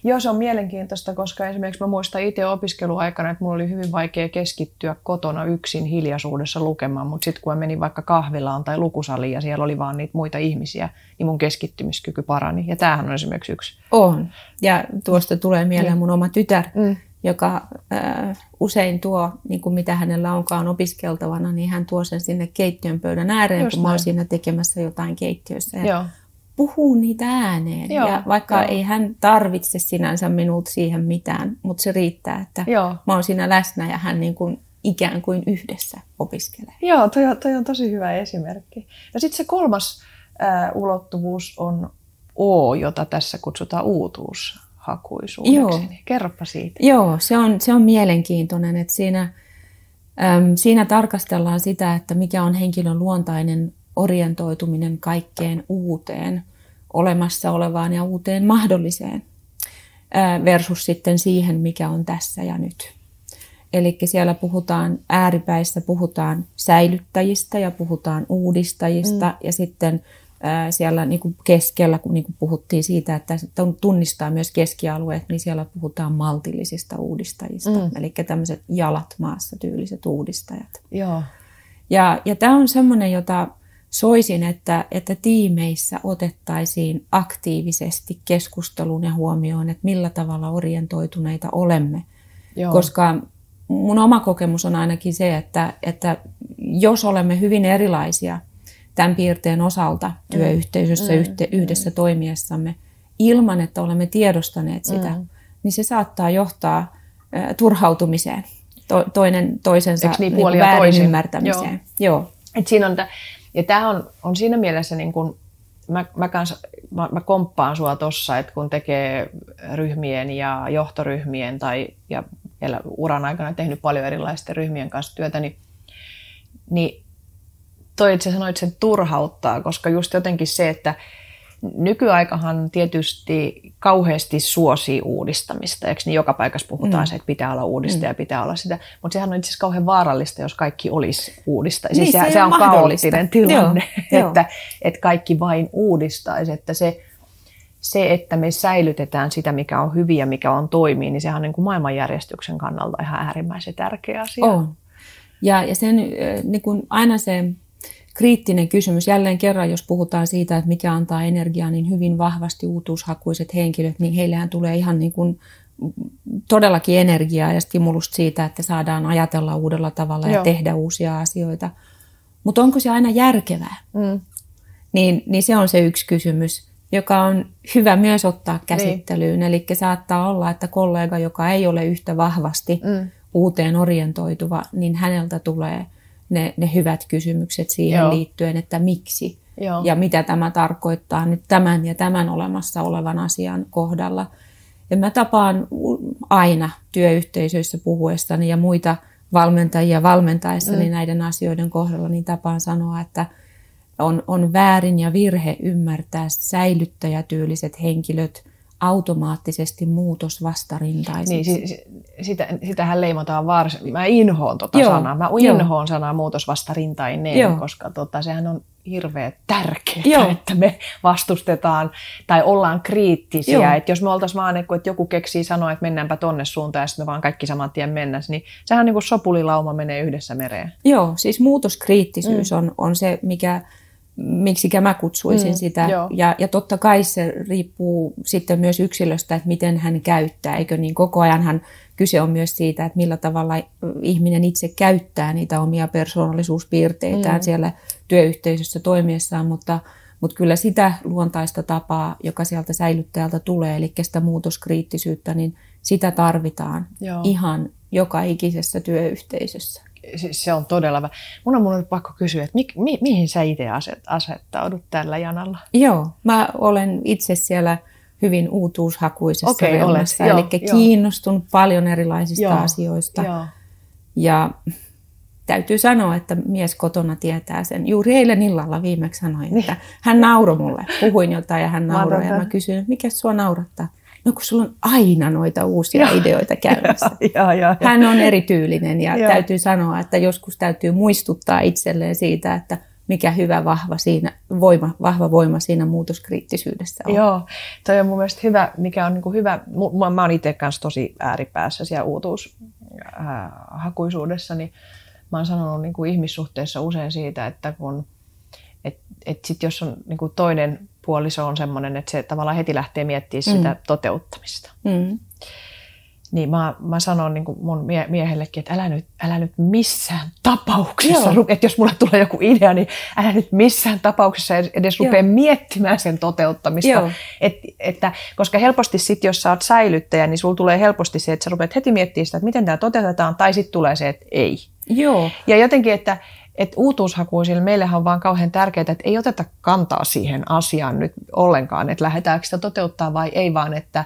Joo, se on mielenkiintoista, koska esimerkiksi mä muistan itse opiskeluaikana, että mulla oli hyvin vaikea keskittyä kotona yksin hiljaisuudessa lukemaan, mutta sitten kun mä menin vaikka kahvilaan tai lukusaliin ja siellä oli vaan niitä muita ihmisiä, niin mun keskittymiskyky parani. Ja tämähän on esimerkiksi yksi. On. Ja tuosta tulee mieleen mm. mun oma tytär, mm joka äh, usein tuo, niin kuin mitä hänellä onkaan opiskeltavana, niin hän tuo sen sinne keittiön pöydän ääreen, Just kun näin. mä oon siinä tekemässä jotain keittiössä. Ja Joo. puhuu niitä ääneen. Joo, ja vaikka jo. ei hän tarvitse sinänsä minulta siihen mitään, mutta se riittää, että Joo. mä oon siinä läsnä ja hän niin kuin ikään kuin yhdessä opiskelee. Joo, toi, toi on tosi hyvä esimerkki. Ja sitten se kolmas äh, ulottuvuus on O, jota tässä kutsutaan uutuus hakuisuudeksi. Joo. Kerropa siitä. Joo, se on, se on mielenkiintoinen, että siinä, äm, siinä tarkastellaan sitä, että mikä on henkilön luontainen orientoituminen kaikkeen uuteen, olemassa olevaan ja uuteen mahdolliseen, ää, versus sitten siihen, mikä on tässä ja nyt. Eli siellä puhutaan ääripäissä, puhutaan säilyttäjistä ja puhutaan uudistajista mm. ja sitten siellä niin kuin keskellä, kun niin kuin puhuttiin siitä, että tunnistaa myös keskialueet, niin siellä puhutaan maltillisista uudistajista. Mm. Eli tämmöiset jalat maassa tyyliset uudistajat. Joo. Ja, ja tämä on semmoinen, jota soisin, että, että tiimeissä otettaisiin aktiivisesti keskusteluun ja huomioon, että millä tavalla orientoituneita olemme. Joo. Koska mun oma kokemus on ainakin se, että, että jos olemme hyvin erilaisia tämän piirteen osalta työyhteisössä mm. yhte, yhdessä toimiessamme, ilman että olemme tiedostaneet sitä, mm. niin se saattaa johtaa äh, turhautumiseen, to, toinen toisensa niin, niin väärin ymmärtämiseen. Joo. Joo. Et siinä on t- ja tämä on, on siinä mielessä, niin kun, mä, mä, kans, mä, mä komppaan sua tuossa, että kun tekee ryhmien ja johtoryhmien tai ja vielä uran aikana tehnyt paljon erilaisten ryhmien kanssa työtä, niin, niin toi itse sanoit sen turhauttaa, koska just jotenkin se, että nykyaikahan tietysti kauheasti suosii uudistamista. Eikö niin joka paikassa puhutaan mm. se, että pitää olla uudistaja, mm. pitää olla sitä. Mutta sehän on itse asiassa kauhean vaarallista, jos kaikki olisi uudistajia. Siis niin, se, se on kaoottinen tilanne, Joo, että, että kaikki vain uudistaisi. Että se, se, että me säilytetään sitä, mikä on hyviä, mikä on toimii, niin sehän on niin kuin maailmanjärjestyksen kannalta ihan äärimmäisen tärkeä asia. On. Ja, ja sen, niin kuin aina se kriittinen kysymys. Jälleen kerran, jos puhutaan siitä, että mikä antaa energiaa, niin hyvin vahvasti uutuushakuiset henkilöt, niin heillähän tulee ihan niin kuin todellakin energiaa ja stimulusta siitä, että saadaan ajatella uudella tavalla Joo. ja tehdä uusia asioita. Mutta onko se aina järkevää? Mm. Niin, niin se on se yksi kysymys, joka on hyvä myös ottaa käsittelyyn. Niin. Eli saattaa olla, että kollega, joka ei ole yhtä vahvasti mm. uuteen orientoituva, niin häneltä tulee – ne, ne hyvät kysymykset siihen Joo. liittyen, että miksi Joo. ja mitä tämä tarkoittaa nyt tämän ja tämän olemassa olevan asian kohdalla. Ja mä tapaan aina työyhteisöissä puhuessani ja muita valmentajia valmentaessani mm. näiden asioiden kohdalla, niin tapaan sanoa, että on, on väärin ja virhe ymmärtää säilyttäjätyyliset henkilöt automaattisesti muutosvastarintaisiksi. Niin, si, sitä, sitähän leimataan varsin. Mä inhoon tota Joo. sanaa. Mä inhoon Joo. sanaa muutosvastarintainen, Joo. koska tota, sehän on hirveän tärkeää, Joo. että me vastustetaan tai ollaan kriittisiä. Että jos me oltaisiin vaan, että joku keksii sanoa, että mennäänpä tonne suuntaan ja sitten me vaan kaikki saman tien mennään, niin sehän on niin kuin sopulilauma menee yhdessä mereen. Joo, siis muutoskriittisyys mm. on, on se, mikä miksi mä kutsuisin mm, sitä. Ja, ja totta kai se riippuu sitten myös yksilöstä, että miten hän käyttää, eikö niin koko ajanhan kyse on myös siitä, että millä tavalla ihminen itse käyttää niitä omia persoonallisuuspiirteitään mm. siellä työyhteisössä toimiessaan, mutta, mutta kyllä sitä luontaista tapaa, joka sieltä säilyttäjältä tulee, eli sitä muutoskriittisyyttä, niin sitä tarvitaan Joo. ihan joka ikisessä työyhteisössä se on todella... Mun on, mun on pakko kysyä, että mi, mi, mihin sä itse aset, asettaudut tällä janalla? Joo, mä olen itse siellä hyvin uutuushakuisessa okay, ryhmässä, eli kiinnostun paljon erilaisista joo, asioista. Joo. Ja täytyy sanoa, että mies kotona tietää sen. Juuri eilen illalla viimeksi sanoin, että hän nauroi mulle. Puhuin jotain ja hän nauroi ja mä kysyin, että mikä sua naurattaa? no kun sulla on aina noita uusia ja. ideoita käynnissä. ja, ja, ja. Hän on erityylinen ja, ja täytyy sanoa, että joskus täytyy muistuttaa itselleen siitä, että mikä hyvä vahva, siinä, voima, vahva voima siinä muutoskriittisyydessä on. Joo, toi on mun mielestä hyvä, mikä on niin kuin hyvä, mä, mä oon itse kanssa tosi ääripäässä siellä uutuushakuisuudessa, niin mä oon sanonut niin kuin ihmissuhteessa usein siitä, että kun et, et sit jos on niin kuin toinen puoliso on semmoinen, että se tavallaan heti lähtee miettimään mm. sitä toteuttamista. Mm. Niin mä, mä sanon niin kuin mun mie- miehellekin, että älä nyt, älä nyt missään tapauksessa, Joo. että jos mulle tulee joku idea, niin älä nyt missään tapauksessa edes rupea miettimään sen toteuttamista. Et, että, koska helposti sitten, jos sä oot säilyttäjä, niin sulla tulee helposti se, että sä rupeat heti miettimään sitä, että miten tämä toteutetaan, tai sitten tulee se, että ei. Joo. Ja jotenkin, että, että uutuushakuisille meillähän on vaan kauhean tärkeää, että ei oteta kantaa siihen asiaan nyt ollenkaan, että lähdetäänkö sitä toteuttaa vai ei, vaan että,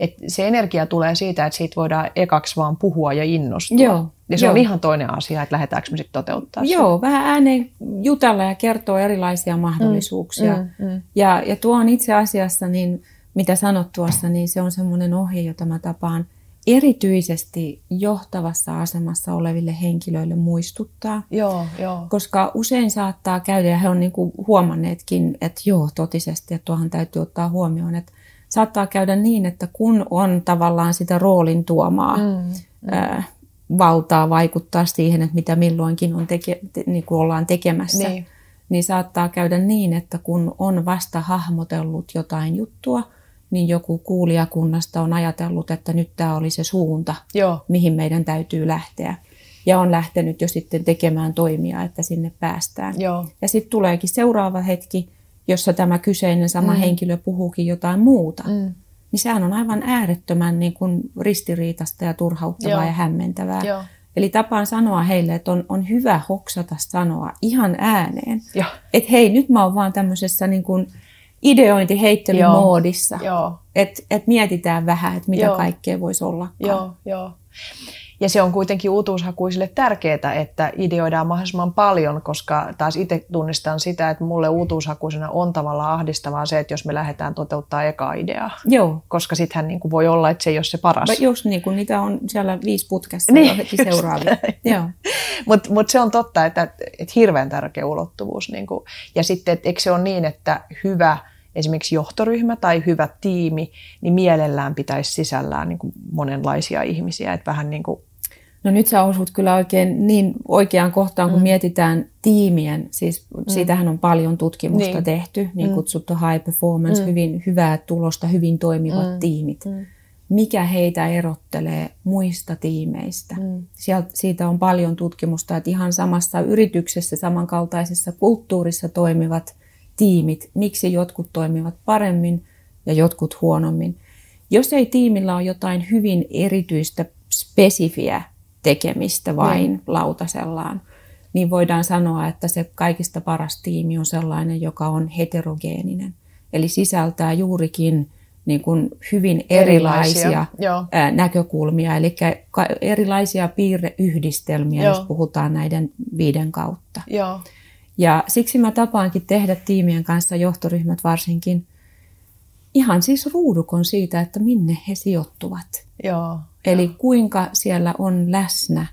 että se energia tulee siitä, että siitä voidaan ekaksi vaan puhua ja innostua. Joo, ja se joo. on ihan toinen asia, että lähdetäänkö me sitten toteuttaa Joo, sitä. vähän ääneen jutella ja kertoa erilaisia mahdollisuuksia. Mm, mm, mm. Ja, ja tuo on itse asiassa, niin, mitä sanot tuossa, niin se on semmoinen ohje, jota mä tapaan erityisesti johtavassa asemassa oleville henkilöille muistuttaa. Joo, joo. Koska usein saattaa käydä, ja he on niin kuin huomanneetkin, että joo, totisesti, että tuohon täytyy ottaa huomioon, että saattaa käydä niin, että kun on tavallaan sitä roolin tuomaa mm, mm. Ää, valtaa vaikuttaa siihen, että mitä milloinkin on teke, te, niin kuin ollaan tekemässä, niin. niin saattaa käydä niin, että kun on vasta hahmotellut jotain juttua, niin joku kuulijakunnasta on ajatellut, että nyt tämä oli se suunta, Joo. mihin meidän täytyy lähteä. Ja on lähtenyt jo sitten tekemään toimia, että sinne päästään. Joo. Ja sitten tuleekin seuraava hetki, jossa tämä kyseinen sama mm. henkilö puhuukin jotain muuta. Mm. Niin sehän on aivan äärettömän niin kuin ristiriitasta ja turhauttavaa Joo. ja hämmentävää. Joo. Eli tapaan sanoa heille, että on, on hyvä hoksata sanoa ihan ääneen. Että hei, nyt mä oon vaan tämmöisessä niin kuin ideointiheittelymoodissa. Että et mietitään vähän, että mitä Joo. kaikkea voisi olla. Joo, joo. Ja se on kuitenkin uutuushakuisille tärkeää, että ideoidaan mahdollisimman paljon, koska taas itse tunnistan sitä, että mulle uutuushakuisena on tavallaan ahdistavaa se, että jos me lähdetään toteuttaa eka ideaa. Joo. Koska sittenhän niin kuin voi olla, että se ei ole se paras. No just niin kuin niitä on siellä viisi putkessa niin, heti seuraavia. Mutta mut se on totta, että, että hirveän tärkeä ulottuvuus. Niin kuin, ja sitten, että eikö se ole niin, että hyvä esimerkiksi johtoryhmä tai hyvä tiimi, niin mielellään pitäisi sisällään niin kuin monenlaisia ihmisiä. Että vähän niin kuin No nyt sä osut kyllä oikein niin oikeaan kohtaan, kun mm. mietitään tiimien, siis mm. siitähän on paljon tutkimusta niin. tehty, niin mm. kutsuttu high performance, mm. hyvin hyvää tulosta, hyvin toimivat mm. tiimit. Mm. Mikä heitä erottelee muista tiimeistä? Mm. Sieltä, siitä on paljon tutkimusta, että ihan samassa yrityksessä, samankaltaisessa kulttuurissa toimivat tiimit, miksi jotkut toimivat paremmin ja jotkut huonommin. Jos ei tiimillä ole jotain hyvin erityistä, spesifiä tekemistä vain niin. lautasellaan, niin voidaan sanoa, että se kaikista paras tiimi on sellainen, joka on heterogeeninen. Eli sisältää juurikin niin kuin hyvin erilaisia, erilaisia näkökulmia, eli erilaisia piirreyhdistelmiä, Joo. jos puhutaan näiden viiden kautta. Joo. Ja siksi mä tapaankin tehdä tiimien kanssa johtoryhmät varsinkin ihan siis ruudukon siitä, että minne he sijoittuvat. Joo. Eli kuinka siellä on läsnä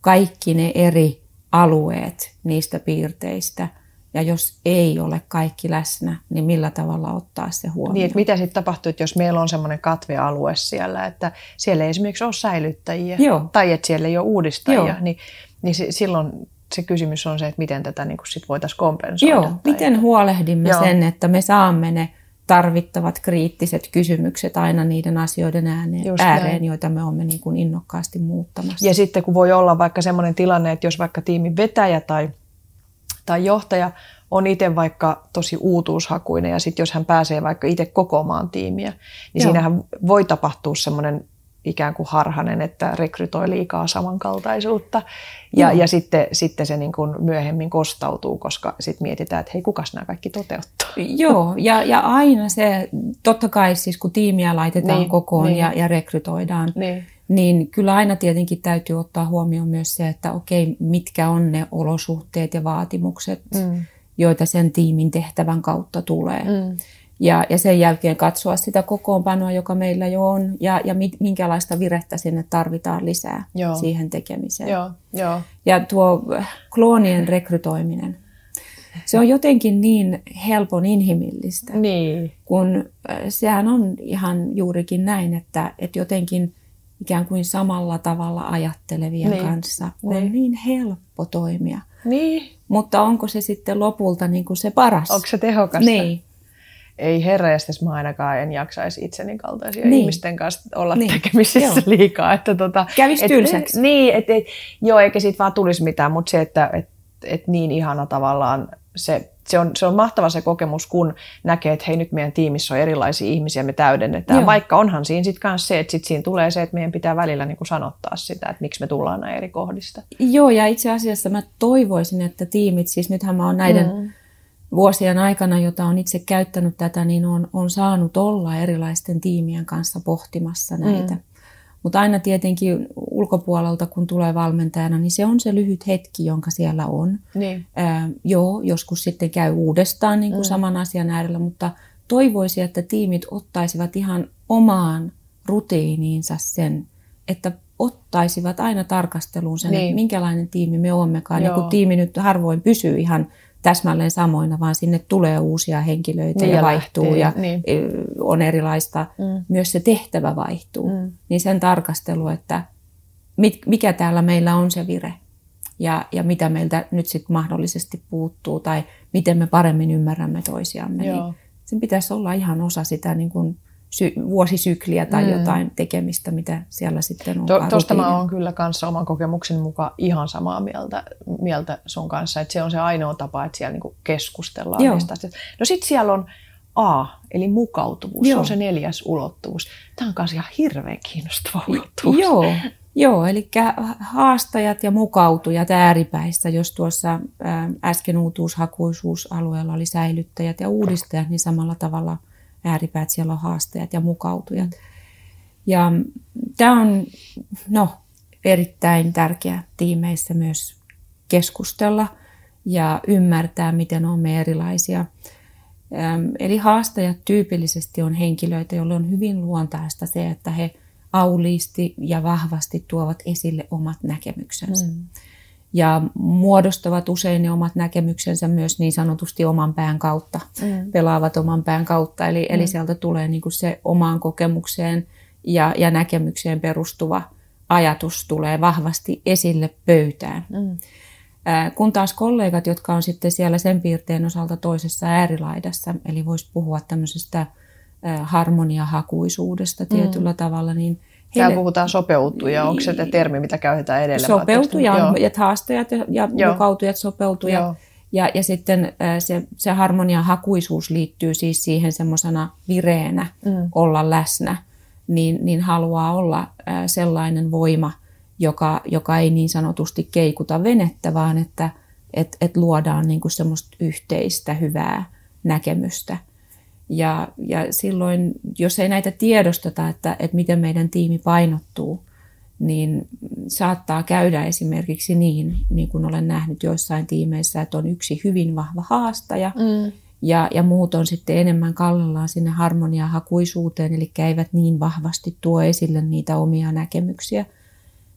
kaikki ne eri alueet niistä piirteistä. Ja jos ei ole kaikki läsnä, niin millä tavalla ottaa se huomioon? Niin, että mitä sitten tapahtuu, jos meillä on semmoinen katvealue siellä, että siellä ei esimerkiksi ole säilyttäjiä Joo. tai että siellä ei ole uudistajia, Joo. niin, niin se, silloin se kysymys on se, että miten tätä niin sit voitaisiin kompensoida. Joo, tai... miten huolehdimme Joo. sen, että me saamme ne tarvittavat kriittiset kysymykset aina niiden asioiden ääneen, ääreen, joita me olemme niin kuin innokkaasti muuttamassa. Ja sitten kun voi olla vaikka sellainen tilanne, että jos vaikka tiimin vetäjä tai, tai johtaja on itse vaikka tosi uutuushakuinen ja sitten jos hän pääsee vaikka itse kokoamaan tiimiä, niin Joo. siinähän voi tapahtua semmoinen ikään kuin harhanen, että rekrytoi liikaa samankaltaisuutta. Ja, ja sitten, sitten se niin kuin myöhemmin kostautuu, koska sitten mietitään, että hei, kukas nämä kaikki toteuttaa. Joo, ja, ja aina se, totta kai siis kun tiimiä laitetaan niin, kokoon niin. Ja, ja rekrytoidaan, niin. niin kyllä aina tietenkin täytyy ottaa huomioon myös se, että okei, mitkä on ne olosuhteet ja vaatimukset, mm. joita sen tiimin tehtävän kautta tulee. Mm ja, ja sen jälkeen katsoa sitä kokoonpanoa, joka meillä jo on, ja, ja minkälaista virettä sinne tarvitaan lisää Joo. siihen tekemiseen. Joo, jo. Ja tuo kloonien rekrytoiminen, se on jotenkin niin helpon inhimillistä, niin. kun sehän on ihan juurikin näin, että, että jotenkin ikään kuin samalla tavalla ajattelevien niin. kanssa on niin. niin helppo toimia. Niin. Mutta onko se sitten lopulta niin kuin se paras? Onko se tehokasta? Niin ei herreestes mä ainakaan en jaksaisi itseni kaltaisia niin. ihmisten kanssa olla niin. tekemisissä joo. liikaa. Että tota, Kävisi tylsäksi. Niin, et, et, joo, eikä siitä vaan tulisi mitään, mutta se, että et, et niin ihana tavallaan se, se, on, se on mahtava se kokemus, kun näkee, että hei nyt meidän tiimissä on erilaisia ihmisiä, me täydennetään. Joo. Vaikka onhan siinä sitten kanssa se, että sit siinä tulee se, että meidän pitää välillä niin kuin sanottaa sitä, että miksi me tullaan näin eri kohdista. Joo, ja itse asiassa mä toivoisin, että tiimit, siis nythän mä oon näiden mm vuosien aikana, jota on itse käyttänyt tätä, niin on, on saanut olla erilaisten tiimien kanssa pohtimassa näitä. Mm. Mutta aina tietenkin ulkopuolelta, kun tulee valmentajana, niin se on se lyhyt hetki, jonka siellä on. Niin. Ää, joo, joskus sitten käy uudestaan niin kuin mm. saman asian äärellä, mutta toivoisin, että tiimit ottaisivat ihan omaan rutiiniinsa sen että ottaisivat aina tarkasteluun sen, Niin. että minkälainen tiimi me olemmekaan. Ja Joo. kun tiimi nyt harvoin pysyy ihan täsmälleen samoina, vaan sinne tulee uusia henkilöitä Niin, ja ja vaihtuu lähtee, ja niin. ö, on erilaista. Mm. Myös se tehtävä vaihtuu. Mm. Niin sen tarkastelu, että mit, mikä täällä meillä on se vire ja, ja mitä meiltä nyt sitten mahdollisesti puuttuu tai miten me paremmin ymmärrämme toisiamme. Joo. Niin sen pitäisi olla ihan osa sitä niin kuin sy- vuosisykliä tai Mm. jotain tekemistä, mitä siellä sitten on. To, tosta mä oon kyllä kanssa oman kokemuksen mukaan ihan samaa mieltä, mieltä sun kanssa, että se on se ainoa tapa, että siellä niinku keskustellaan Joo. niistä asioista. No sit siellä on A, eli mukautuvuus, se Joo. on se neljäs ulottuvuus. Tämä on kanssa ihan hirveän kiinnostava ulottuvuus. Joo, joo, eli haastajat ja mukautujat ääripäissä, jos tuossa äsken uutuushakuisuusalueella oli säilyttäjät ja uudistajat, niin samalla tavalla ääripäät siellä on haastajat ja mukautujat. Ja tämä on no, erittäin tärkeä tiimeissä myös keskustella ja ymmärtää, miten olemme erilaisia. Eli haastajat tyypillisesti on henkilöitä, joille on hyvin luontaista se, että he auliisti ja vahvasti tuovat esille omat näkemyksensä. Mm. Ja muodostavat usein ne omat näkemyksensä myös niin sanotusti oman pään kautta, mm. pelaavat oman pään kautta. Eli, mm. eli sieltä tulee niin kuin se omaan kokemukseen ja, ja näkemykseen perustuva ajatus tulee vahvasti esille pöytään. Mm. Kun taas kollegat, jotka on sitten siellä sen piirteen osalta toisessa äärilaidassa, eli voisi puhua tämmöisestä harmoniahakuisuudesta tietyllä mm. tavalla, niin Täällä puhutaan sopeutuja. Onko se termi, mitä käytetään edelleen? Sopeutuja, on, että haastajat ja, ja Joo. mukautujat, sopeutujat. Joo. Ja, ja sitten se, se harmoniahakuisuus liittyy siis siihen semmoisena vireenä mm. olla läsnä, niin, niin haluaa olla sellainen voima, joka, joka ei niin sanotusti keikuta venettä, vaan että et, et luodaan niinku semmoista yhteistä hyvää näkemystä. Ja, ja silloin, jos ei näitä tiedosteta, että, että miten meidän tiimi painottuu, niin saattaa käydä esimerkiksi niin, niin kuin olen nähnyt joissain tiimeissä, että on yksi hyvin vahva haastaja mm. ja, ja muut on sitten enemmän kallellaan sinne harmoniahakuisuuteen, eli eivät niin vahvasti tuo esille niitä omia näkemyksiä.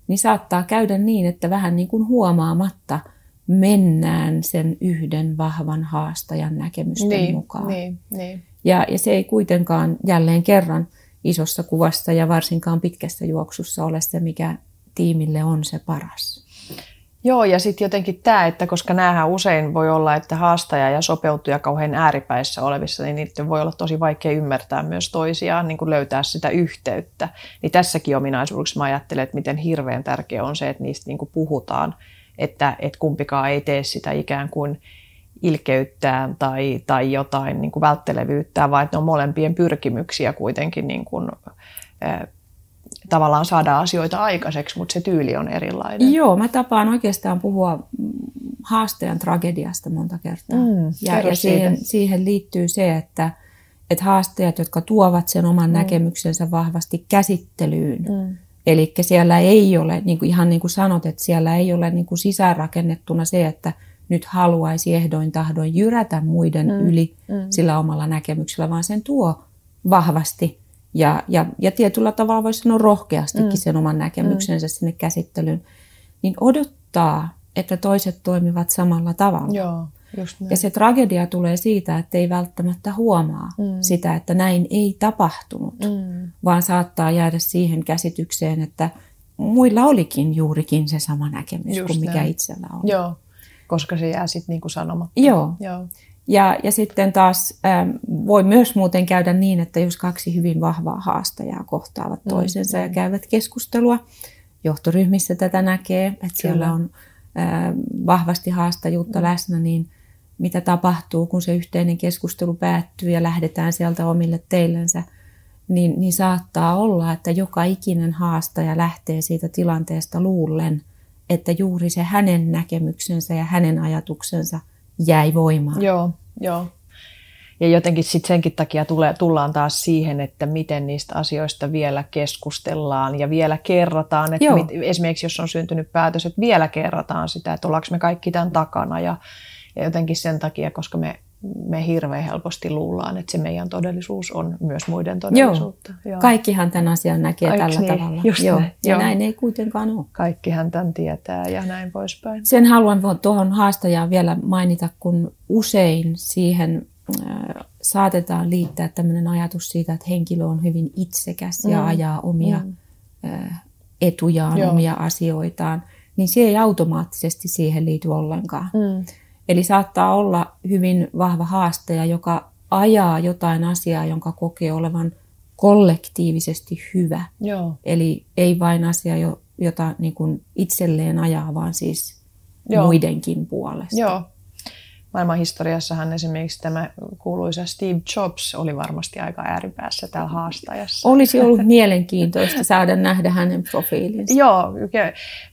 Niin saattaa käydä niin, että vähän niin kuin huomaamatta mennään sen yhden vahvan haastajan näkemysten niin, mukaan. Niin, niin. Ja, ja se ei kuitenkaan jälleen kerran isossa kuvassa ja varsinkaan pitkässä juoksussa ole se, mikä tiimille on se paras. Joo, ja sitten jotenkin tämä, että koska näähän usein voi olla, että haastaja ja sopeutuja kauhean ääripäissä olevissa, niin niiden voi olla tosi vaikea ymmärtää myös toisiaan, niin kuin löytää sitä yhteyttä. Niin tässäkin ominaisuudessa mä ajattelen, että miten hirveän tärkeä on se, että niistä niin kuin puhutaan, että, että kumpikaan ei tee sitä ikään kuin ilkeyttään tai, tai jotain niin kuin välttelevyyttää, vaan että ne on molempien pyrkimyksiä kuitenkin niin kuin, äh, tavallaan saada asioita aikaiseksi, mutta se tyyli on erilainen. Joo, mä tapaan oikeastaan puhua haastajan tragediasta monta kertaa. Mm, ja ja siihen, siihen liittyy se, että, että haastajat, jotka tuovat sen oman mm. näkemyksensä vahvasti käsittelyyn, mm. eli siellä ei ole, niin kuin ihan niin kuin sanot, että siellä ei ole niin kuin sisäänrakennettuna se, että nyt haluaisi ehdoin tahdoin jyrätä muiden mm. yli mm. sillä omalla näkemyksellä, vaan sen tuo vahvasti ja, ja, ja tietyllä tavalla voisi sanoa rohkeastikin mm. sen oman näkemyksensä mm. sinne käsittelyyn, niin odottaa, että toiset toimivat samalla tavalla. Joo, just näin. Ja se tragedia tulee siitä, että ei välttämättä huomaa mm. sitä, että näin ei tapahtunut, mm. vaan saattaa jäädä siihen käsitykseen, että muilla olikin juurikin se sama näkemys just kuin mikä näin. itsellä on. Joo, koska se jää sitten niinku sanomatta. Joo. Joo. Ja, ja sitten taas ähm, voi myös muuten käydä niin, että jos kaksi hyvin vahvaa haastajaa kohtaavat toisensa mm, ja käyvät keskustelua, johtoryhmissä tätä näkee, että Kyllä. siellä on äh, vahvasti haastajuutta mm. läsnä, niin mitä tapahtuu, kun se yhteinen keskustelu päättyy ja lähdetään sieltä omille teillensä, niin, niin saattaa olla, että joka ikinen haastaja lähtee siitä tilanteesta luullen, että juuri se hänen näkemyksensä ja hänen ajatuksensa – jäi voimaan. Joo, joo. Ja jotenkin sitten senkin takia tulee, tullaan taas siihen, että miten niistä asioista vielä keskustellaan ja vielä kerrataan. Että mit, esimerkiksi jos on syntynyt päätös, että vielä kerrataan sitä, että ollaanko me kaikki tämän takana. Ja, ja jotenkin sen takia, koska me me hirveän helposti luullaan, että se meidän todellisuus on myös muiden todellisuutta. Joo. Joo. Kaikkihan tämän asian näkee Aiks tällä niin? tavalla. Just Joo. Ja Joo. näin ei kuitenkaan ole. Kaikkihan tämän tietää ja näin poispäin. Sen haluan tuohon haastajaan vielä mainita, kun usein siihen äh, saatetaan liittää tämmöinen ajatus siitä, että henkilö on hyvin itsekäs ja mm. ajaa omia mm. äh, etujaan, Joo. omia asioitaan, niin se ei automaattisesti siihen liity ollenkaan. Mm Eli saattaa olla hyvin vahva haastaja, joka ajaa jotain asiaa, jonka kokee olevan kollektiivisesti hyvä. Joo. Eli ei vain asia, jota niin kuin itselleen ajaa, vaan siis Joo. muidenkin puolesta. Joo, maailman historiassahan esimerkiksi tämä kuuluisa Steve Jobs oli varmasti aika ääripäässä täällä haastajassa. Olisi ollut mielenkiintoista saada nähdä hänen profiilinsa. Joo,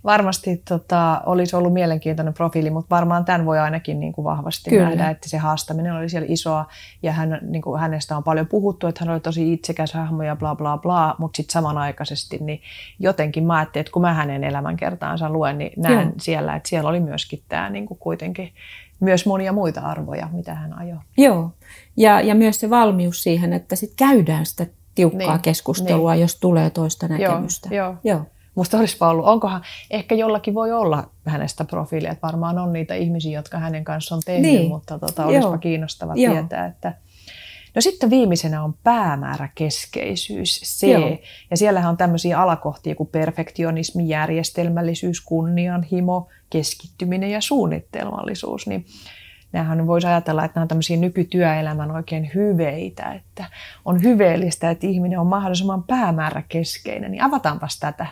varmasti tota, olisi ollut mielenkiintoinen profiili, mutta varmaan tämän voi ainakin niin kuin vahvasti Kyllä. nähdä, että se haastaminen oli siellä isoa ja hän, niin kuin hänestä on paljon puhuttu, että hän oli tosi itsekäs hahmo ja bla bla bla, mutta sitten samanaikaisesti niin jotenkin mä ajattelin, että kun mä hänen elämänkertaansa luen, niin näen Joo. siellä, että siellä oli myöskin tämä niin kuin kuitenkin myös monia muita arvoja, mitä hän ajoi. Joo, ja, ja myös se valmius siihen, että sit käydään sitä tiukkaa niin, keskustelua, niin. jos tulee toista näkemystä. Joo, joo. joo. Musta olisi ollut, onkohan, ehkä jollakin voi olla hänestä profiilia, että varmaan on niitä ihmisiä, jotka hänen kanssaan on tehnyt, niin. mutta tota, olisipa joo. kiinnostava joo. tietää, että No sitten viimeisenä on päämääräkeskeisyys, C. Joo. Ja siellähän on tämmöisiä alakohtia kuin perfektionismi, järjestelmällisyys, kunnianhimo, keskittyminen ja suunnitelmallisuus. Niin Nämähän voisi ajatella, että nämä on tämmöisiä nykytyöelämän oikein hyveitä, että on hyveellistä, että ihminen on mahdollisimman päämääräkeskeinen. Niin avataanpas tätä.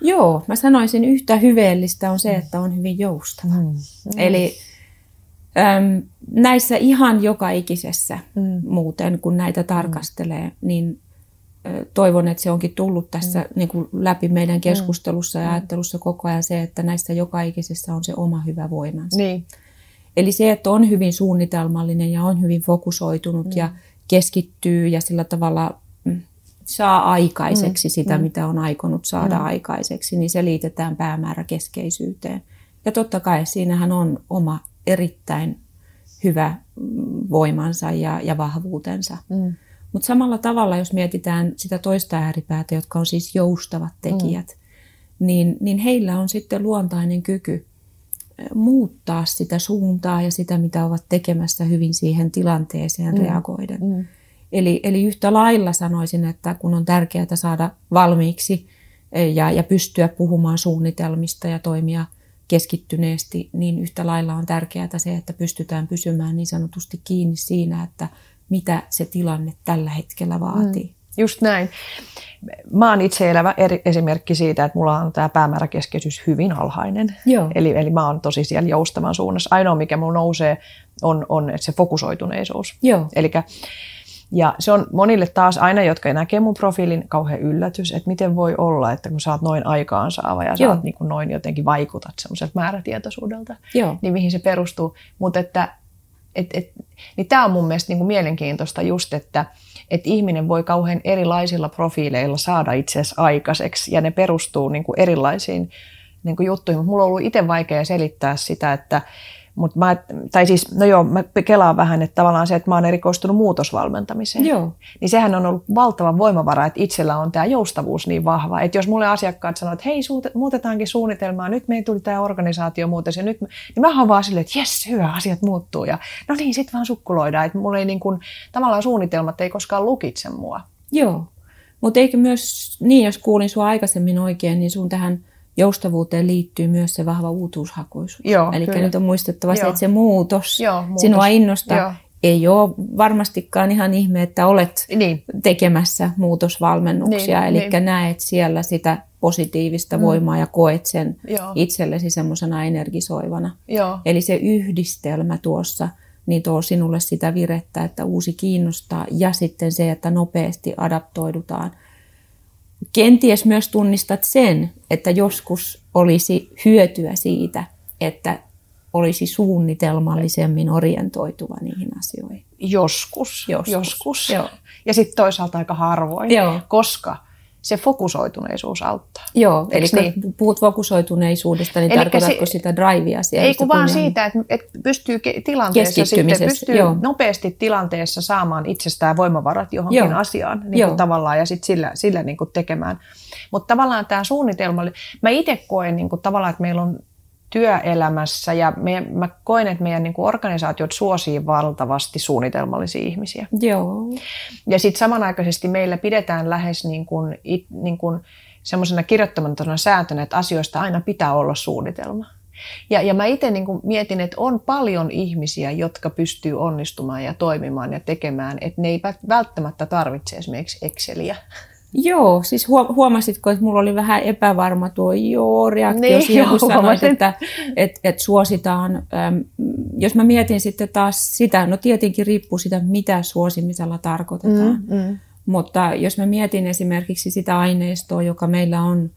Joo, mä sanoisin yhtä hyveellistä on se, että on hyvin joustava. Mm. Eli Öm, näissä ihan joka ikisessä mm. muuten, kun näitä tarkastelee, mm. niin ö, toivon, että se onkin tullut tässä mm. niin kuin läpi meidän mm. keskustelussa mm. ja ajattelussa koko ajan se, että näissä joka ikisessä on se oma hyvä voimansa. Niin. Eli se, että on hyvin suunnitelmallinen ja on hyvin fokusoitunut mm. ja keskittyy ja sillä tavalla mm, saa aikaiseksi mm. sitä, mm. mitä on aikonut saada mm. aikaiseksi, niin se liitetään päämääräkeskeisyyteen. Ja totta kai siinähän on oma erittäin hyvä voimansa ja, ja vahvuutensa. Mm. Mutta samalla tavalla, jos mietitään sitä toista ääripäätä, jotka on siis joustavat tekijät, mm. niin, niin heillä on sitten luontainen kyky muuttaa sitä suuntaa ja sitä, mitä ovat tekemässä hyvin siihen tilanteeseen mm. reagoiden. Mm. Eli, eli yhtä lailla sanoisin, että kun on tärkeää saada valmiiksi ja, ja pystyä puhumaan suunnitelmista ja toimia – keskittyneesti, niin yhtä lailla on tärkeää se, että pystytään pysymään niin sanotusti kiinni siinä, että mitä se tilanne tällä hetkellä vaatii. Mm, just näin. Mä oon itse elävä eri, esimerkki siitä, että mulla on tämä päämääräkeskeisyys hyvin alhainen. Joo. Eli, eli mä oon tosi siellä joustavan suunnassa. Ainoa, mikä mulla nousee, on, on se fokusoituneisuus. Joo. Eli ja se on monille taas aina, jotka näkee mun profiilin, kauhean yllätys, että miten voi olla, että kun sä oot noin aikaansaava ja sä oot niin kuin noin jotenkin vaikutat semmoiselta määrätietoisuudelta, Joo. niin mihin se perustuu. Mutta että et, et, niin tämä on mun mielestä niin kuin mielenkiintoista just, että et ihminen voi kauhean erilaisilla profiileilla saada itse asiassa aikaiseksi ja ne perustuu niin kuin erilaisiin niin kuin juttuihin. Mutta mulla on ollut itse vaikea selittää sitä, että Mut mä, tai siis, no joo, mä kelaan vähän, että tavallaan se, että mä oon erikoistunut muutosvalmentamiseen. Joo. Niin sehän on ollut valtava voimavara, että itsellä on tämä joustavuus niin vahva. Että jos mulle asiakkaat sanoo, että hei, muutetaankin suunnitelmaa, nyt meidän tuli tämä organisaatio muutos, ja nyt, niin mä oon vaan silleen, että jes, hyvä, asiat muuttuu. Ja no niin, sitten vaan sukkuloidaan. Että mulla ei niin kuin, tavallaan suunnitelmat ei koskaan lukitse mua. Joo, mutta eikö myös, niin jos kuulin sua aikaisemmin oikein, niin sun tähän – joustavuuteen liittyy myös se vahva uutuushakuisuus. Joo, Eli kyllä. nyt on muistettava se, että se muutos, Joo, muutos. sinua innostaa. Joo. Ei ole varmastikaan ihan ihme, että olet niin. tekemässä muutosvalmennuksia, niin, eli niin. näet siellä sitä positiivista mm. voimaa ja koet sen Joo. itsellesi semmoisena energisoivana. Joo. Eli se yhdistelmä tuossa niin tuo sinulle sitä virettä, että uusi kiinnostaa ja sitten se, että nopeasti adaptoidutaan – Kenties myös tunnistat sen, että joskus olisi hyötyä siitä, että olisi suunnitelmallisemmin orientoituva niihin asioihin. Joskus. Joskus. joskus. Joo. Ja sitten toisaalta aika harvoin, Joo. koska se fokusoituneisuus auttaa. Joo, eli niin? kun puhut fokusoituneisuudesta, niin Elikkä tarkoitatko se- sitä drivea siellä? Ei kun vaan siitä, että, että pystyy tilanteessa sitten, pystyy joo. nopeasti tilanteessa saamaan itsestään voimavarat johonkin Joo. asiaan niin Joo. kuin tavallaan ja sitten sillä, sillä niin kuin tekemään. Mutta tavallaan tämä suunnitelma, oli- mä itse koen niin kuin tavallaan, että meillä on työelämässä ja me, mä koen, että meidän niin kuin organisaatiot suosii valtavasti suunnitelmallisia ihmisiä. Joo, Ja sitten samanaikaisesti meillä pidetään lähes niin kuin, it, niin kuin semmoisena kirjoittamattomana sääntönä, että asioista aina pitää olla suunnitelma. Ja, ja mä itse niin mietin, että on paljon ihmisiä, jotka pystyy onnistumaan ja toimimaan ja tekemään, että ne eivät välttämättä tarvitse esimerkiksi Exceliä. Joo, siis huo- huomasitko, että mulla oli vähän epävarma tuo joo reaktio Niin, siihen, kun joo, sanoit, että et, et suositaan. Äm, jos mä mietin sitten taas sitä, no tietenkin riippuu sitä, mitä suosimisella tarkoitetaan. Mm, mm. Mutta jos mä mietin esimerkiksi sitä aineistoa, joka meillä on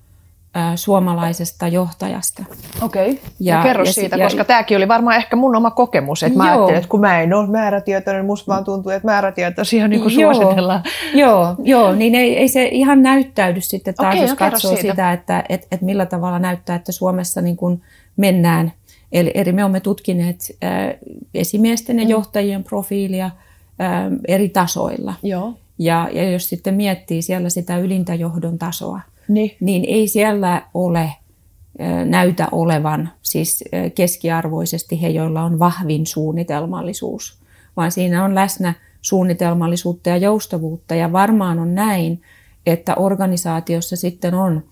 suomalaisesta johtajasta. Okei, okay. Ja- ja, kerro ja ja, si- siitä, ja- koska tämäkin oli varmaan ehkä mun oma kokemus, että mä Joo. ajattelin, että kun mä en ole määrätietoinen, niin musta vaan tuntuu, että määrätietoisia niin kuin Joo. suositellaan. Joo, joo, niin ei, ei se ihan näyttäydy sitten taas, Okei, jos no katsoo siitä. sitä, että et, et millä tavalla näyttää, että Suomessa niin kuin mennään. Eli, eli me olemme tutkineet äh, esimiesten ja Mm. johtajien profiilia äh, eri tasoilla. Joo. Ja, ja jos sitten miettii siellä sitä ylintä johdon tasoa, Niin. niin ei siellä ole näytä olevan siis keskiarvoisesti he, joilla on vahvin suunnitelmallisuus, vaan siinä on läsnä suunnitelmallisuutta ja joustavuutta. Ja varmaan on näin, että organisaatiossa sitten on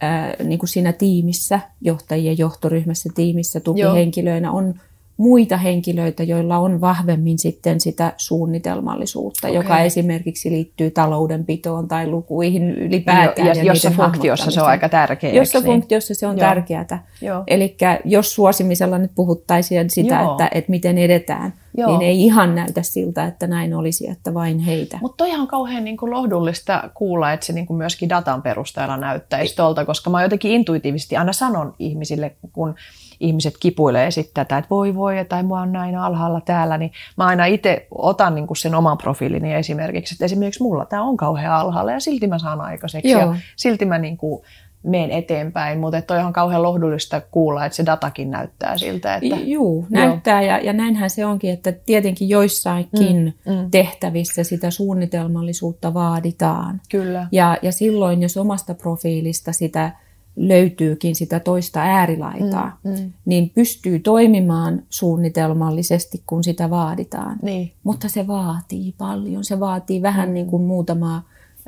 ää, niin kuin siinä tiimissä, johtajien johtoryhmässä tiimissä, tukihenkilöinä on muita henkilöitä, joilla on vahvemmin sitten sitä suunnitelmallisuutta, okay. joka esimerkiksi liittyy taloudenpitoon tai lukuihin ylipäätään. ja, ja jossa funktiossa se on aika tärkeä. Jossa niin? funktiossa se on Joo. tärkeää. Eli jos suosimisella nyt puhuttaisiin sitä, Joo. että, että miten edetään, Joo. niin ei ihan näytä siltä, että näin olisi, että vain heitä. Mutta toihan on kauhean niin kuin lohdullista kuulla, että se niin kuin myöskin datan perusteella näyttäisi tuolta, koska mä jotenkin intuitiivisesti aina sanon ihmisille, kun ihmiset kipuilee sitten tätä, että voi voi, tai mua on näin alhaalla täällä, niin mä aina itse otan niin kuin sen oman profiilini esimerkiksi, että esimerkiksi mulla tämä on kauhean alhaalla ja silti mä saan aikaiseksi Joo. ja silti mä niin kuin menen eteenpäin, mutta toi on kauhean lohdullista kuulla, että se datakin näyttää siltä, että Juu, näyttää ja, ja näinhän se onkin, että tietenkin joissakin Mm, mm. tehtävissä sitä suunnitelmallisuutta vaaditaan. kyllä. Ja, ja silloin, jos omasta profiilista sitä löytyykin sitä toista äärilaitaa, Mm, mm. niin pystyy toimimaan suunnitelmallisesti, kun sitä vaaditaan. Niin. Mutta se vaatii paljon. Se vaatii vähän Mm. niin kuin muutamaa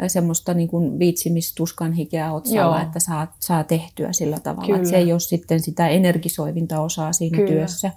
semmoista niin kuin viitsimistuskan hikeä otsalla, Joo. että saa, saa tehtyä sillä tavalla. Kyllä. Että se ei ole sitten sitä energisoivinta osaa siinä Kyllä. työssä,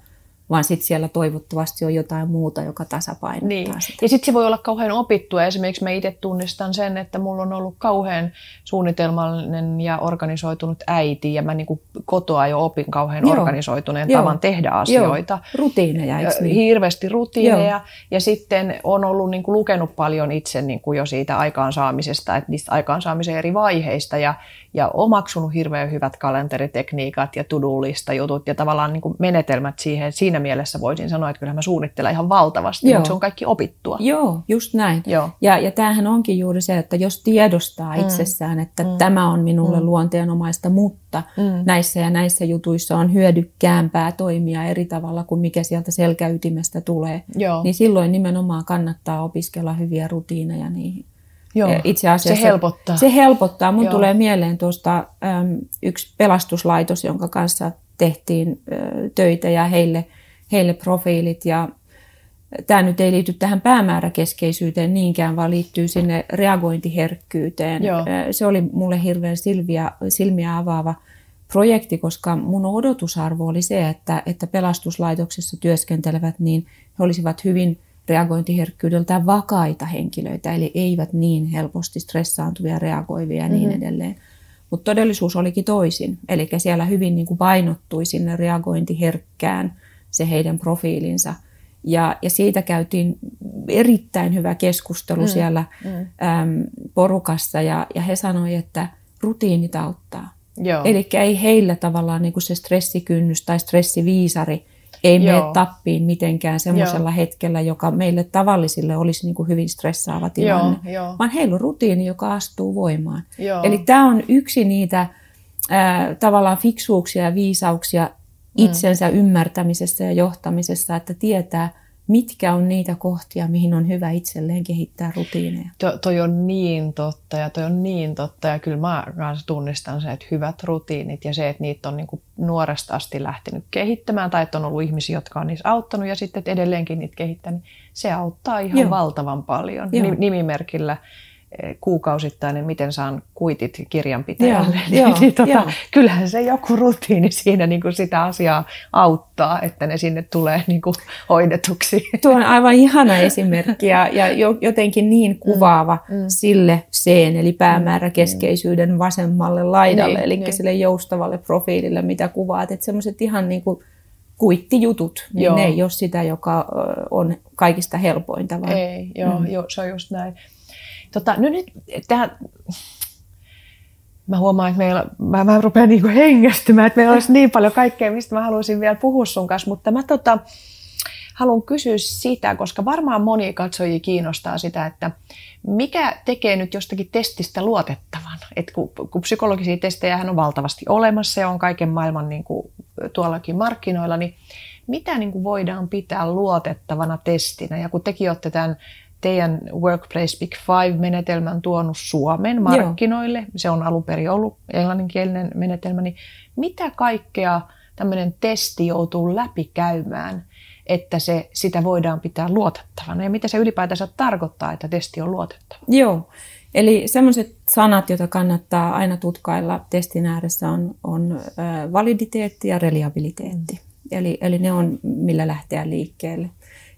vaan sitten siellä toivottavasti on jotain muuta, joka tasapainottaa Niin. sitä. Ja sitten se voi olla kauhean opittua. Esimerkiksi mä itse tunnistan sen, että mulla on ollut kauhean suunnitelmallinen ja organisoitunut äiti, ja mä niin kotoa jo opin kauhean Joo. organisoituneen Joo. tavan tehdä asioita. Joo, rutiineja, eikö niin? Hirveästi rutiineja. Joo. Ja sitten on ollut niin kuin lukenut paljon itse niin kuin jo siitä aikaansaamisesta, että niistä aikaansaamisen eri vaiheista ja, ja omaksunut hirveän hyvät kalenteritekniikat ja to-do-lista jutut ja tavallaan niin kuin menetelmät siihen. Siinä mielessä voisin sanoa, että kyllä mä suunnittelen ihan valtavasti, Joo. mutta se on kaikki opittua. Joo, just näin. Joo. Ja, ja tämähän onkin juuri se, että jos tiedostaa itsessään, että Mm. tämä on minulle Mm. luonteenomaista, mutta Mm. näissä ja näissä jutuissa on hyödykkäämpää toimia eri tavalla kuin mikä sieltä selkäytimestä tulee, Joo. niin silloin nimenomaan kannattaa opiskella hyviä rutiineja niihin. Joo. Ja Itse asiassa se helpottaa. Se helpottaa. Mun Joo. tulee mieleen tuosta äm, yksi pelastuslaitos, jonka kanssa tehtiin ö, töitä ja heille, heille profiilit. Ja tämä nyt ei liity tähän päämääräkeskeisyyteen niinkään, vaan liittyy sinne reagointiherkkyyteen. Joo. Se oli mulle hirveän silmiä, silmiä avaava projekti, koska mun odotusarvo oli se, että, että pelastuslaitoksessa työskentelevät, niin he olisivat hyvin reagointiherkkyydeltään vakaita henkilöitä, eli eivät niin helposti stressaantuvia, reagoivia ja niin Mhm. edelleen. Mutta todellisuus olikin toisin, eli siellä hyvin niin kuin painottui sinne reagointiherkkään se heidän profiilinsa. Ja, ja siitä käytiin erittäin hyvä keskustelu mm. siellä Mm. äm, porukassa, ja, ja he sanoivat, että rutiinit auttaa. Eli ei heillä tavallaan niin kuin se stressikynnys tai stressiviisari ei mene tappiin mitenkään semmoisella hetkellä, joka meille tavallisille olisi niin kuin hyvin stressaava tilanne, Joo, joo. vaan heillä on rutiini, joka astuu voimaan. Joo. Eli tämä on yksi niitä ää, tavallaan fiksuuksia ja viisauksia itsensä ymmärtämisessä ja johtamisessa, että tietää, mitkä on niitä kohtia, mihin on hyvä itselleen kehittää rutiineja. To, toi on niin totta ja toi on niin totta ja kyllä mä kanssa tunnistan se, että hyvät rutiinit ja se, että niitä on niin kuin nuoresta asti lähtenyt kehittämään tai että on ollut ihmisiä, jotka on niissä auttanut ja sitten että edelleenkin niitä kehittää, niin se auttaa ihan Joo. valtavan paljon. Joo. Ni- Nimimerkillä kuukausittainen, miten saan kuitit kirjanpitäjälle. Joo, niin, joo, niin, tota, joo. kyllähän se joku rutiini siinä niin kuin sitä asiaa auttaa, että ne sinne tulee niin kuin hoidetuksi. Tuo on aivan ihana esimerkki ja, ja jo- jotenkin niin kuvaava mm, sille seen, eli päämääräkeskeisyyden vasemmalle laidalle, Niin, eli niin. sille joustavalle profiilille, mitä kuvaat. Että semmoiset ihan niin kuin kuittijutut, niin Joo. ne ei ole sitä, joka on kaikista helpointa, vaan Ei, joo, mm. joo, se on just näin. Tota, no nyt tähän, mä huomaan, että meillä, mä, mä rupean niinku hengästymään, että meillä olisi niin paljon kaikkea, mistä mä haluaisin vielä puhua sun kanssa, mutta mä tota, haluan kysyä sitä, koska varmaan moni katsojia kiinnostaa sitä, että mikä tekee nyt jostakin testistä luotettavan? Et kun, kun psykologisia testejä on valtavasti olemassa ja on kaiken maailman niin kuin, tuollakin markkinoilla, niin mitä niin kuin voidaan pitää luotettavana testinä? Ja kun tekin olette tämän teidän Workplace Big Five-menetelmän tuonut Suomen markkinoille, Joo. se on alun perin ollut englanninkielinen menetelmä, niin mitä kaikkea tämmöinen testi joutuu läpikäymään, että se, sitä voidaan pitää luotettavana ja mitä se ylipäätänsä tarkoittaa, että testi on luotettava? Joo, eli sellaiset sanat, joita kannattaa aina tutkailla testin ääressä on, on validiteetti ja reliabiliteetti. Eli, eli ne on millä lähteä liikkeelle.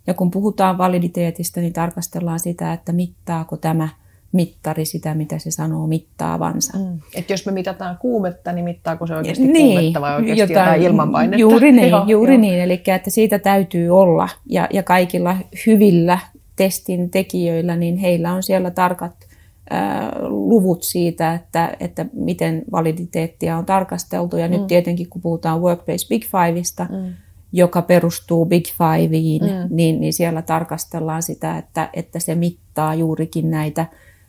Ja kun puhutaan validiteetistä, niin tarkastellaan sitä, että mittaako tämä mittari sitä, mitä se sanoo mittaavansa. Mm. Et jos me mitataan kuumetta, niin mittaako se oikeasti niin, kuumetta vai oikeasti jotain, jotain ilmanpainetta? Juuri niin, joo, juuri joo. niin. Eli että siitä täytyy olla. Ja, ja kaikilla hyvillä testin tekijöillä, niin heillä on siellä tarkat ää, luvut siitä, että, että miten validiteettia on tarkasteltu. Ja mm. nyt tietenkin, kun puhutaan Workplace Big Fiveista, mm joka perustuu Big Fiveen, mm. niin, niin siellä tarkastellaan sitä, että, että se mittaa juurikin näitä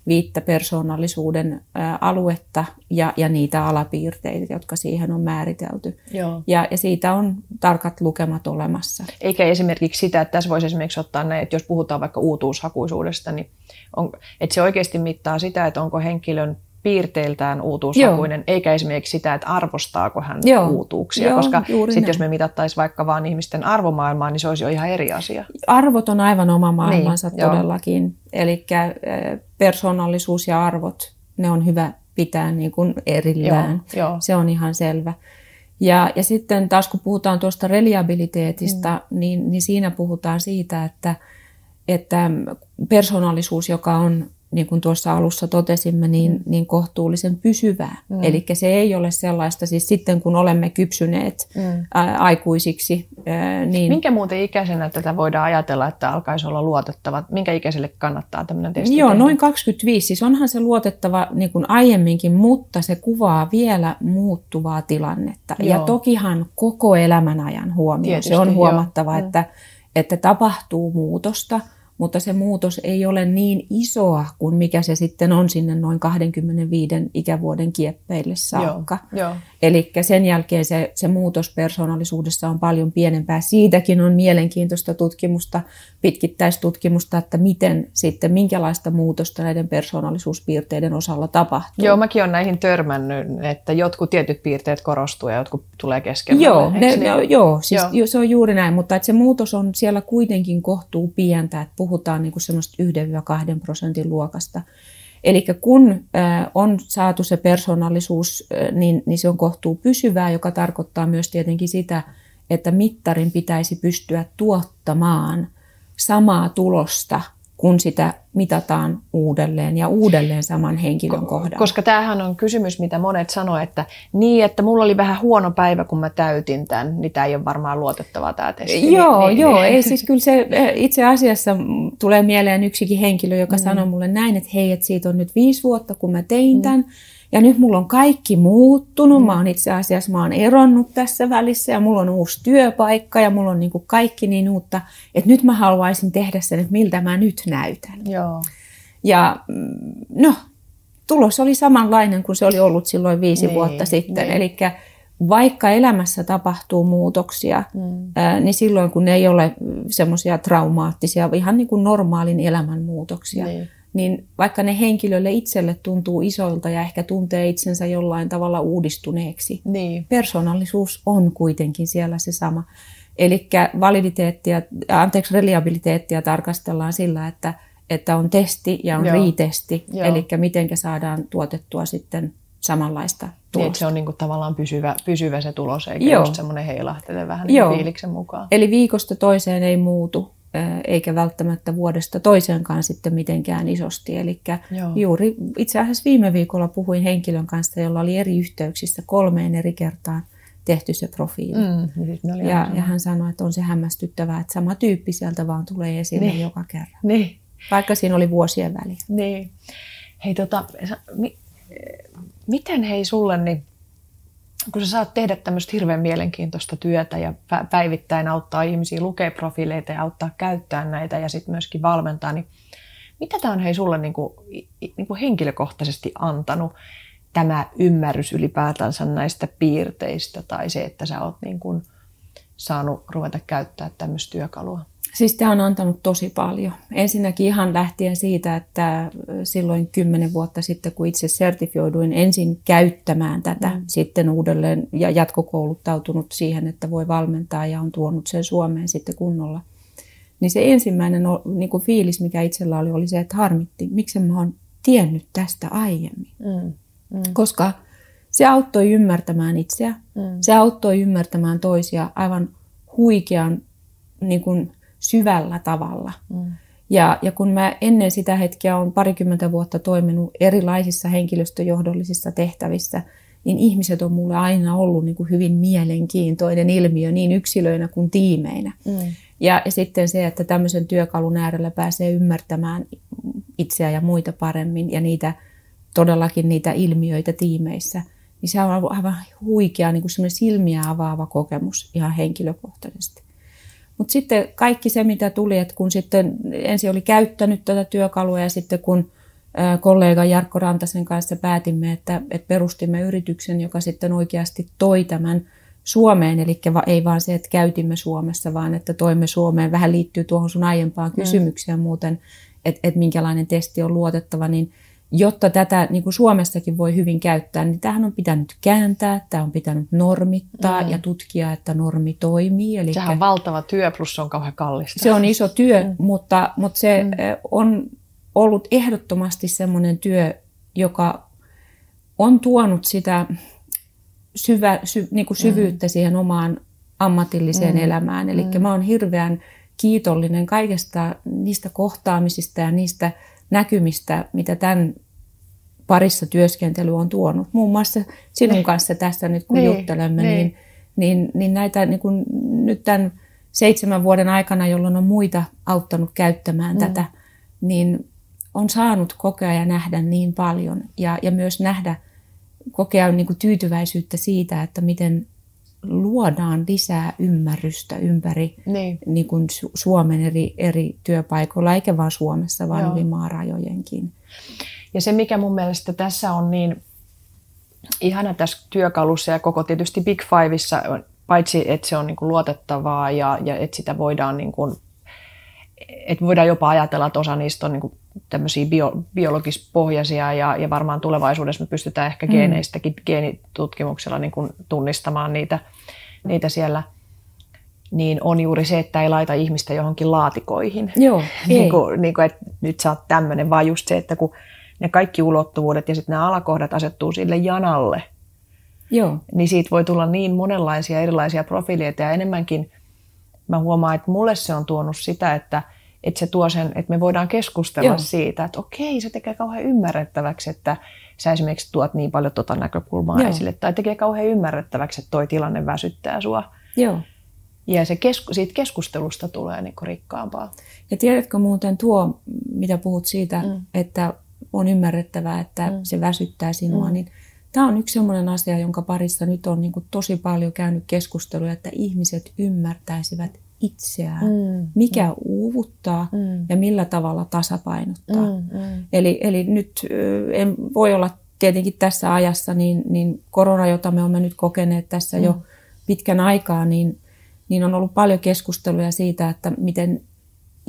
viittä persoonallisuuden aluetta ja, ja niitä alapiirteitä, jotka siihen on määritelty. Joo. Ja, ja siitä on tarkat lukemat olemassa. Eikä esimerkiksi sitä, että tässä voisi esimerkiksi ottaa näin, että jos puhutaan vaikka uutuushakuisuudesta, niin on, että se oikeasti mittaa sitä, että onko henkilön piirteiltään uutuushakuinen, Joo. eikä esimerkiksi sitä, että arvostaako hän Joo. uutuuksia, Joo, koska sitten jos me mitattaisiin vaikka vaan ihmisten arvomaailmaa, niin se olisi jo ihan eri asia. Arvot on aivan oma maailmansa niin, todellakin, eli persoonallisuus ja arvot, ne on hyvä pitää niin kuin erillään, Joo, jo. se on ihan selvä. Ja, ja sitten taas kun puhutaan tuosta reliabiliteetista, mm. niin, niin siinä puhutaan siitä, että, että persoonallisuus, joka on niin kuin tuossa alussa totesimme, niin, mm. niin kohtuullisen pysyvää. Mm. Eli se ei ole sellaista, siis sitten kun olemme kypsyneet mm. ä, aikuisiksi. Ä, niin... Minkä muuten ikäisenä tätä voidaan ajatella, että alkaisi olla luotettava? Minkä ikäiselle kannattaa tämmöinen testi Joo, tehdä? noin 25. Siis onhan se luotettava niin kuin aiemminkin, mutta se kuvaa vielä muuttuvaa tilannetta. Joo. Ja tokihan koko elämän ajan huomioon. Tietysti, se on huomattava, jo. että, että tapahtuu muutosta, mutta se muutos ei ole niin isoa kuin mikä se sitten on sinne noin 25 ikävuoden kieppeille saakka. Eli sen jälkeen se, se muutos persoonallisuudessa on paljon pienempää. Siitäkin on mielenkiintoista tutkimusta, pitkittäistutkimusta, että miten sitten, minkälaista muutosta näiden persoonallisuuspiirteiden osalla tapahtuu. Joo, mäkin olen näihin törmännyt, että jotkut tietyt piirteet korostuu ja jotkut tulee kesken. Joo, ne, ne, joo, siis joo. se on juuri näin, mutta että se muutos on siellä kuitenkin kohtuu pientä, että puhutaan niin kuin semmoista 1-2 prosentin luokasta. Eli kun on saatu se persoonallisuus, niin, niin se on kohtuu pysyvää, joka tarkoittaa myös tietenkin sitä, että mittarin pitäisi pystyä tuottamaan samaa tulosta, kun sitä mitataan uudelleen ja uudelleen saman henkilön kohdalla. Koska tämähän on kysymys, mitä monet sanoo, että niin, että mulla oli vähän huono päivä, kun mä täytin tämän, niin tämä ei ole varmaan luotettavaa tämä testi. Joo, niin, joo. Ei, siis kyllä se itse asiassa tulee mieleen yksikin henkilö, joka mm. sanoi mulle näin, että hei, että siitä on nyt viisi vuotta, kun mä tein tämän, Ja nyt mulla on kaikki muuttunut. Mä oon itse asiassa mä oon eronnut tässä välissä ja mulla on uusi työpaikka ja mulla on niin kuin kaikki niin uutta, että nyt mä haluaisin tehdä sen, että miltä mä nyt näytän. Joo. Ja mm, no, tulos oli samanlainen kuin se oli ollut silloin viisi Niin, vuotta sitten. niin. Eli vaikka elämässä tapahtuu muutoksia, Mm. ää, niin silloin kun ne ei ole semmoisia traumaattisia, ihan niin kuin normaalin elämän muutoksia, Niin. Niin vaikka ne henkilölle itselle tuntuu isoilta ja ehkä tuntee itsensä jollain tavalla uudistuneeksi, Niin. persoonallisuus on kuitenkin siellä se sama. Eli validiteettia, anteeksi, reliabiliteettia tarkastellaan sillä, että, että on testi ja on Joo. retesti, Joo. eli miten saadaan tuotettua sitten samanlaista Niin, tulosta. se on niinku tavallaan pysyvä, pysyvä se tulos, eikä Joo. just semmoinen heilahtele vähän niin Joo. fiiliksen mukaan. Eli viikosta toiseen ei muutu, eikä välttämättä vuodesta toiseenkaan sitten mitenkään isosti. Eli juuri itse asiassa viime viikolla puhuin henkilön kanssa, jolla oli eri yhteyksissä kolmeen eri kertaan tehty se profiili. Mm, niin siis Ja, ja hän sanoi, että on se hämmästyttävää, että sama tyyppi sieltä vaan tulee esille Niin. joka kerran. Niin. Vaikka siinä oli vuosien väliä. Niin. Hei, tota, mi, miten hei sulle, niin, kun sä saat tehdä tämmöistä hirveän mielenkiintoista työtä ja pä- päivittäin auttaa ihmisiä lukea profiileita ja auttaa käyttää näitä ja sitten myöskin valmentaa, niin mitä tämä on hei sulle niin kuin, niin kuin henkilökohtaisesti antanut tämä ymmärrys ylipäätänsä näistä piirteistä tai se, että sä oot niin kuin saanut ruveta käyttää tämmöistä työkalua? Siis tämä on antanut tosi paljon. Ensinnäkin ihan lähtien siitä, että silloin kymmenen vuotta sitten, kun itse sertifioiduin ensin käyttämään tätä, mm. sitten uudelleen ja jatkokouluttautunut siihen, että voi valmentaa ja on tuonut sen Suomeen sitten kunnolla. Niin se ensimmäinen niin kuin fiilis, mikä itsellä oli, oli se, että harmitti, miksi mä oon tiennyt tästä aiemmin. Mm. Mm. Koska se auttoi ymmärtämään itseä, Mm. se auttoi ymmärtämään toisia aivan huikean niin kuin syvällä tavalla. Mm. Ja, ja kun mä ennen sitä hetkeä on parikymmentä vuotta toiminut erilaisissa henkilöstöjohdollisissa tehtävissä, niin ihmiset on mulle aina ollut niin kuin hyvin mielenkiintoinen ilmiö niin yksilöinä kuin tiimeinä. Mm. Ja, ja sitten se, että tämmöisen työkalun äärellä pääsee ymmärtämään itseä ja muita paremmin ja niitä todellakin niitä ilmiöitä tiimeissä, niin se on aivan huikea niin kuin silmiä avaava kokemus ihan henkilökohtaisesti. Mutta sitten kaikki se, mitä tuli, että kun sitten ensin oli käyttänyt tätä työkalua ja sitten kun kollega Jarkko Rantasen kanssa päätimme, että, että perustimme yrityksen, joka sitten oikeasti toi tämän Suomeen, eli ei vaan se, että käytimme Suomessa, vaan että toimme Suomeen, vähän liittyy tuohon sun aiempaan kysymykseen muuten, että, että minkälainen testi on luotettava, niin jotta tätä niin kuin Suomessakin voi hyvin käyttää, niin tähän on pitänyt kääntää, tämä on pitänyt normittaa ja tutkia, että normi toimii. Eli Sehän on valtava työ, plus se on kauhean kallista. se on iso työ, mm. mutta, mutta se mm. on ollut ehdottomasti semmoinen työ, joka on tuonut sitä syvä, sy, niin kuin syvyyttä mm. siihen omaan ammatilliseen mm. elämään. Eli mm. mä oon hirveän kiitollinen kaikesta niistä kohtaamisista ja niistä näkymistä, mitä tämän parissa työskentely on tuonut. Muun muassa sinun Niin. kanssa tässä nyt kun Niin, juttelemme, niin. niin, niin, niin näitä niin kuin nyt tämän seitsemän vuoden aikana, jolloin on muita auttanut käyttämään mm. tätä, niin on saanut kokea ja nähdä niin paljon ja, ja myös nähdä, kokea niin kuin tyytyväisyyttä siitä, että miten luodaan lisää ymmärrystä ympäri Niin. niin kuin Su- Suomen eri, eri työpaikoilla, eikä vain Suomessa, vaan Joo. yli maarajojenkin. Ja se, mikä mun mielestä tässä on niin ihana tässä työkalussa ja koko tietysti Big Fiveissa, paitsi että se on niin kuin luotettavaa ja, ja että sitä voidaan, niin kuin, että voidaan jopa ajatella, että osa niistä on niin kuin tämmöisiä bio, biologispohjaisia ja, ja varmaan tulevaisuudessa me pystytään ehkä Mm. geeneistäkin geenitutkimuksella niin kuin tunnistamaan niitä, niitä siellä, niin on juuri se, että ei laita ihmistä johonkin laatikoihin. Joo, niin kuin, niin kuin, että nyt sä oot tämmöinen, vaan just se, että kun ne kaikki ulottuvuudet ja sitten nämä alakohdat asettuu sille janalle, Joo, niin siitä voi tulla niin monenlaisia erilaisia profiileita ja enemmänkin mä huomaan, että mulle se on tuonut sitä, että, että se tuo sen, että me voidaan keskustella Joo. siitä, että okei, se tekee kauhean ymmärrettäväksi, että sä esimerkiksi tuot niin paljon tota näkökulmaa Joo. esille, tai tekee kauhean ymmärrettäväksi, että toi tilanne väsyttää sua. joo. Ja se kesku, siitä keskustelusta tulee niin rikkaampaa. Ja tiedätkö muuten tuo, mitä puhut siitä, mm. että on ymmärrettävää, että mm. se väsyttää sinua, mm. niin tämä on yksi sellainen asia, jonka parissa nyt on niin tosi paljon käynyt keskustelua, että ihmiset ymmärtäisivät itseään, mm, mikä mm. uuvuttaa mm. ja millä tavalla tasapainottaa. Mm, mm. Eli, eli nyt en voi olla tietenkin tässä ajassa, niin, niin korona, jota me olemme nyt kokeneet tässä mm. jo pitkän aikaa, niin, niin on ollut paljon keskusteluja siitä, että miten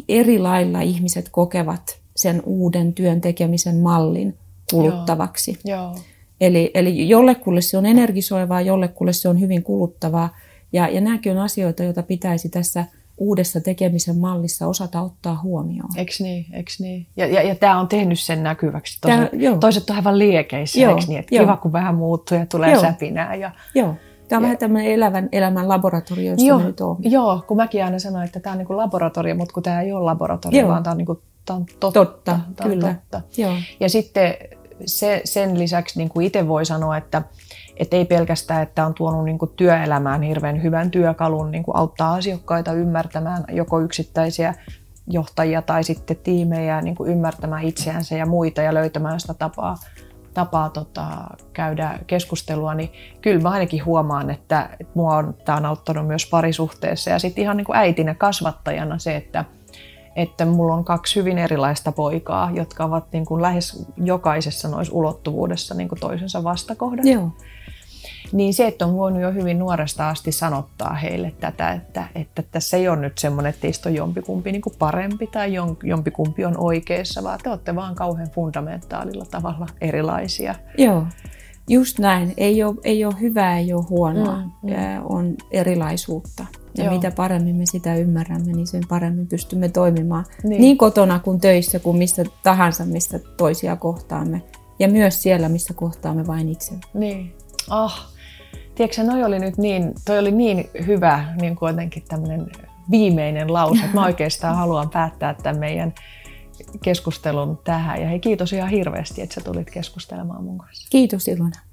eri lailla ihmiset kokevat sen uuden työn tekemisen mallin kuluttavaksi. Joo. Joo. Eli, eli jollekulle se on energisoivaa, jollekulle se on hyvin kuluttavaa. Ja, ja nämäkin on asioita, joita pitäisi tässä uudessa tekemisen mallissa osata ottaa huomioon. Eks niin, eks niin. Ja, ja, ja tämä on tehnyt sen näkyväksi. Toiset, Tää, toiset on aivan liekeissä, joo, niin? Että kiva, kun vähän muuttuu ja tulee joo. säpinää. Ja, joo. Tämä on ja, vähän tämmöinen elävän elämän laboratorio, josta joo, nyt on. Joo, kun mäkin aina sanoin, että tämä on niin laboratorio, mutta kun tämä ei ole laboratorio, joo. vaan tämä on, niin kuin, tämä on totta. Totta, tämä kyllä. On totta. Joo. Ja sitten se, sen lisäksi niin kuin itse voi sanoa, että, että ei pelkästään, että on tuonut niin kuin työelämään hirveän hyvän työkalun niin kuin auttaa asiakkaita ymmärtämään joko yksittäisiä johtajia tai sitten tiimejä niin kuin ymmärtämään itseänsä ja muita ja löytämään sitä tapaa, tapaa tota, käydä keskustelua, niin kyllä mä ainakin huomaan, että, että mua on, tämä on auttanut myös parisuhteessa ja sitten ihan niin kuin äitinä kasvattajana se, että, että mulla on kaksi hyvin erilaista poikaa, jotka ovat niin kuin lähes jokaisessa noissa ulottuvuudessa niin kuin toisensa vastakohdat. Joo. Niin se, että on voinut jo hyvin nuoresta asti sanottaa heille tätä, että, että tässä ei ole nyt semmoinen, että teistä on jompikumpi niin kuin parempi tai jompikumpi on oikeassa, vaan te olette vaan kauhean fundamentaalilla tavalla erilaisia. Joo. Just näin. Ei ole, ei ole hyvää, ei ole huonoa. Mm, mm. On erilaisuutta. Ja Joo. mitä paremmin me sitä ymmärrämme, niin sen paremmin pystymme toimimaan niin. niin kotona kuin töissä kuin missä tahansa, missä toisia kohtaamme. Ja myös siellä, missä kohtaamme vain itse. Niin. Oh. Tiedätkö, noi oli nyt niin, toi oli niin hyvä niin kuin jotenkin tämmöinen viimeinen lause, että mä oikeastaan haluan päättää tämän meidän keskustelun tähän. Ja hei, kiitos ihan hirveästi, että sä tulit keskustelemaan mun kanssa. Kiitos Ilona.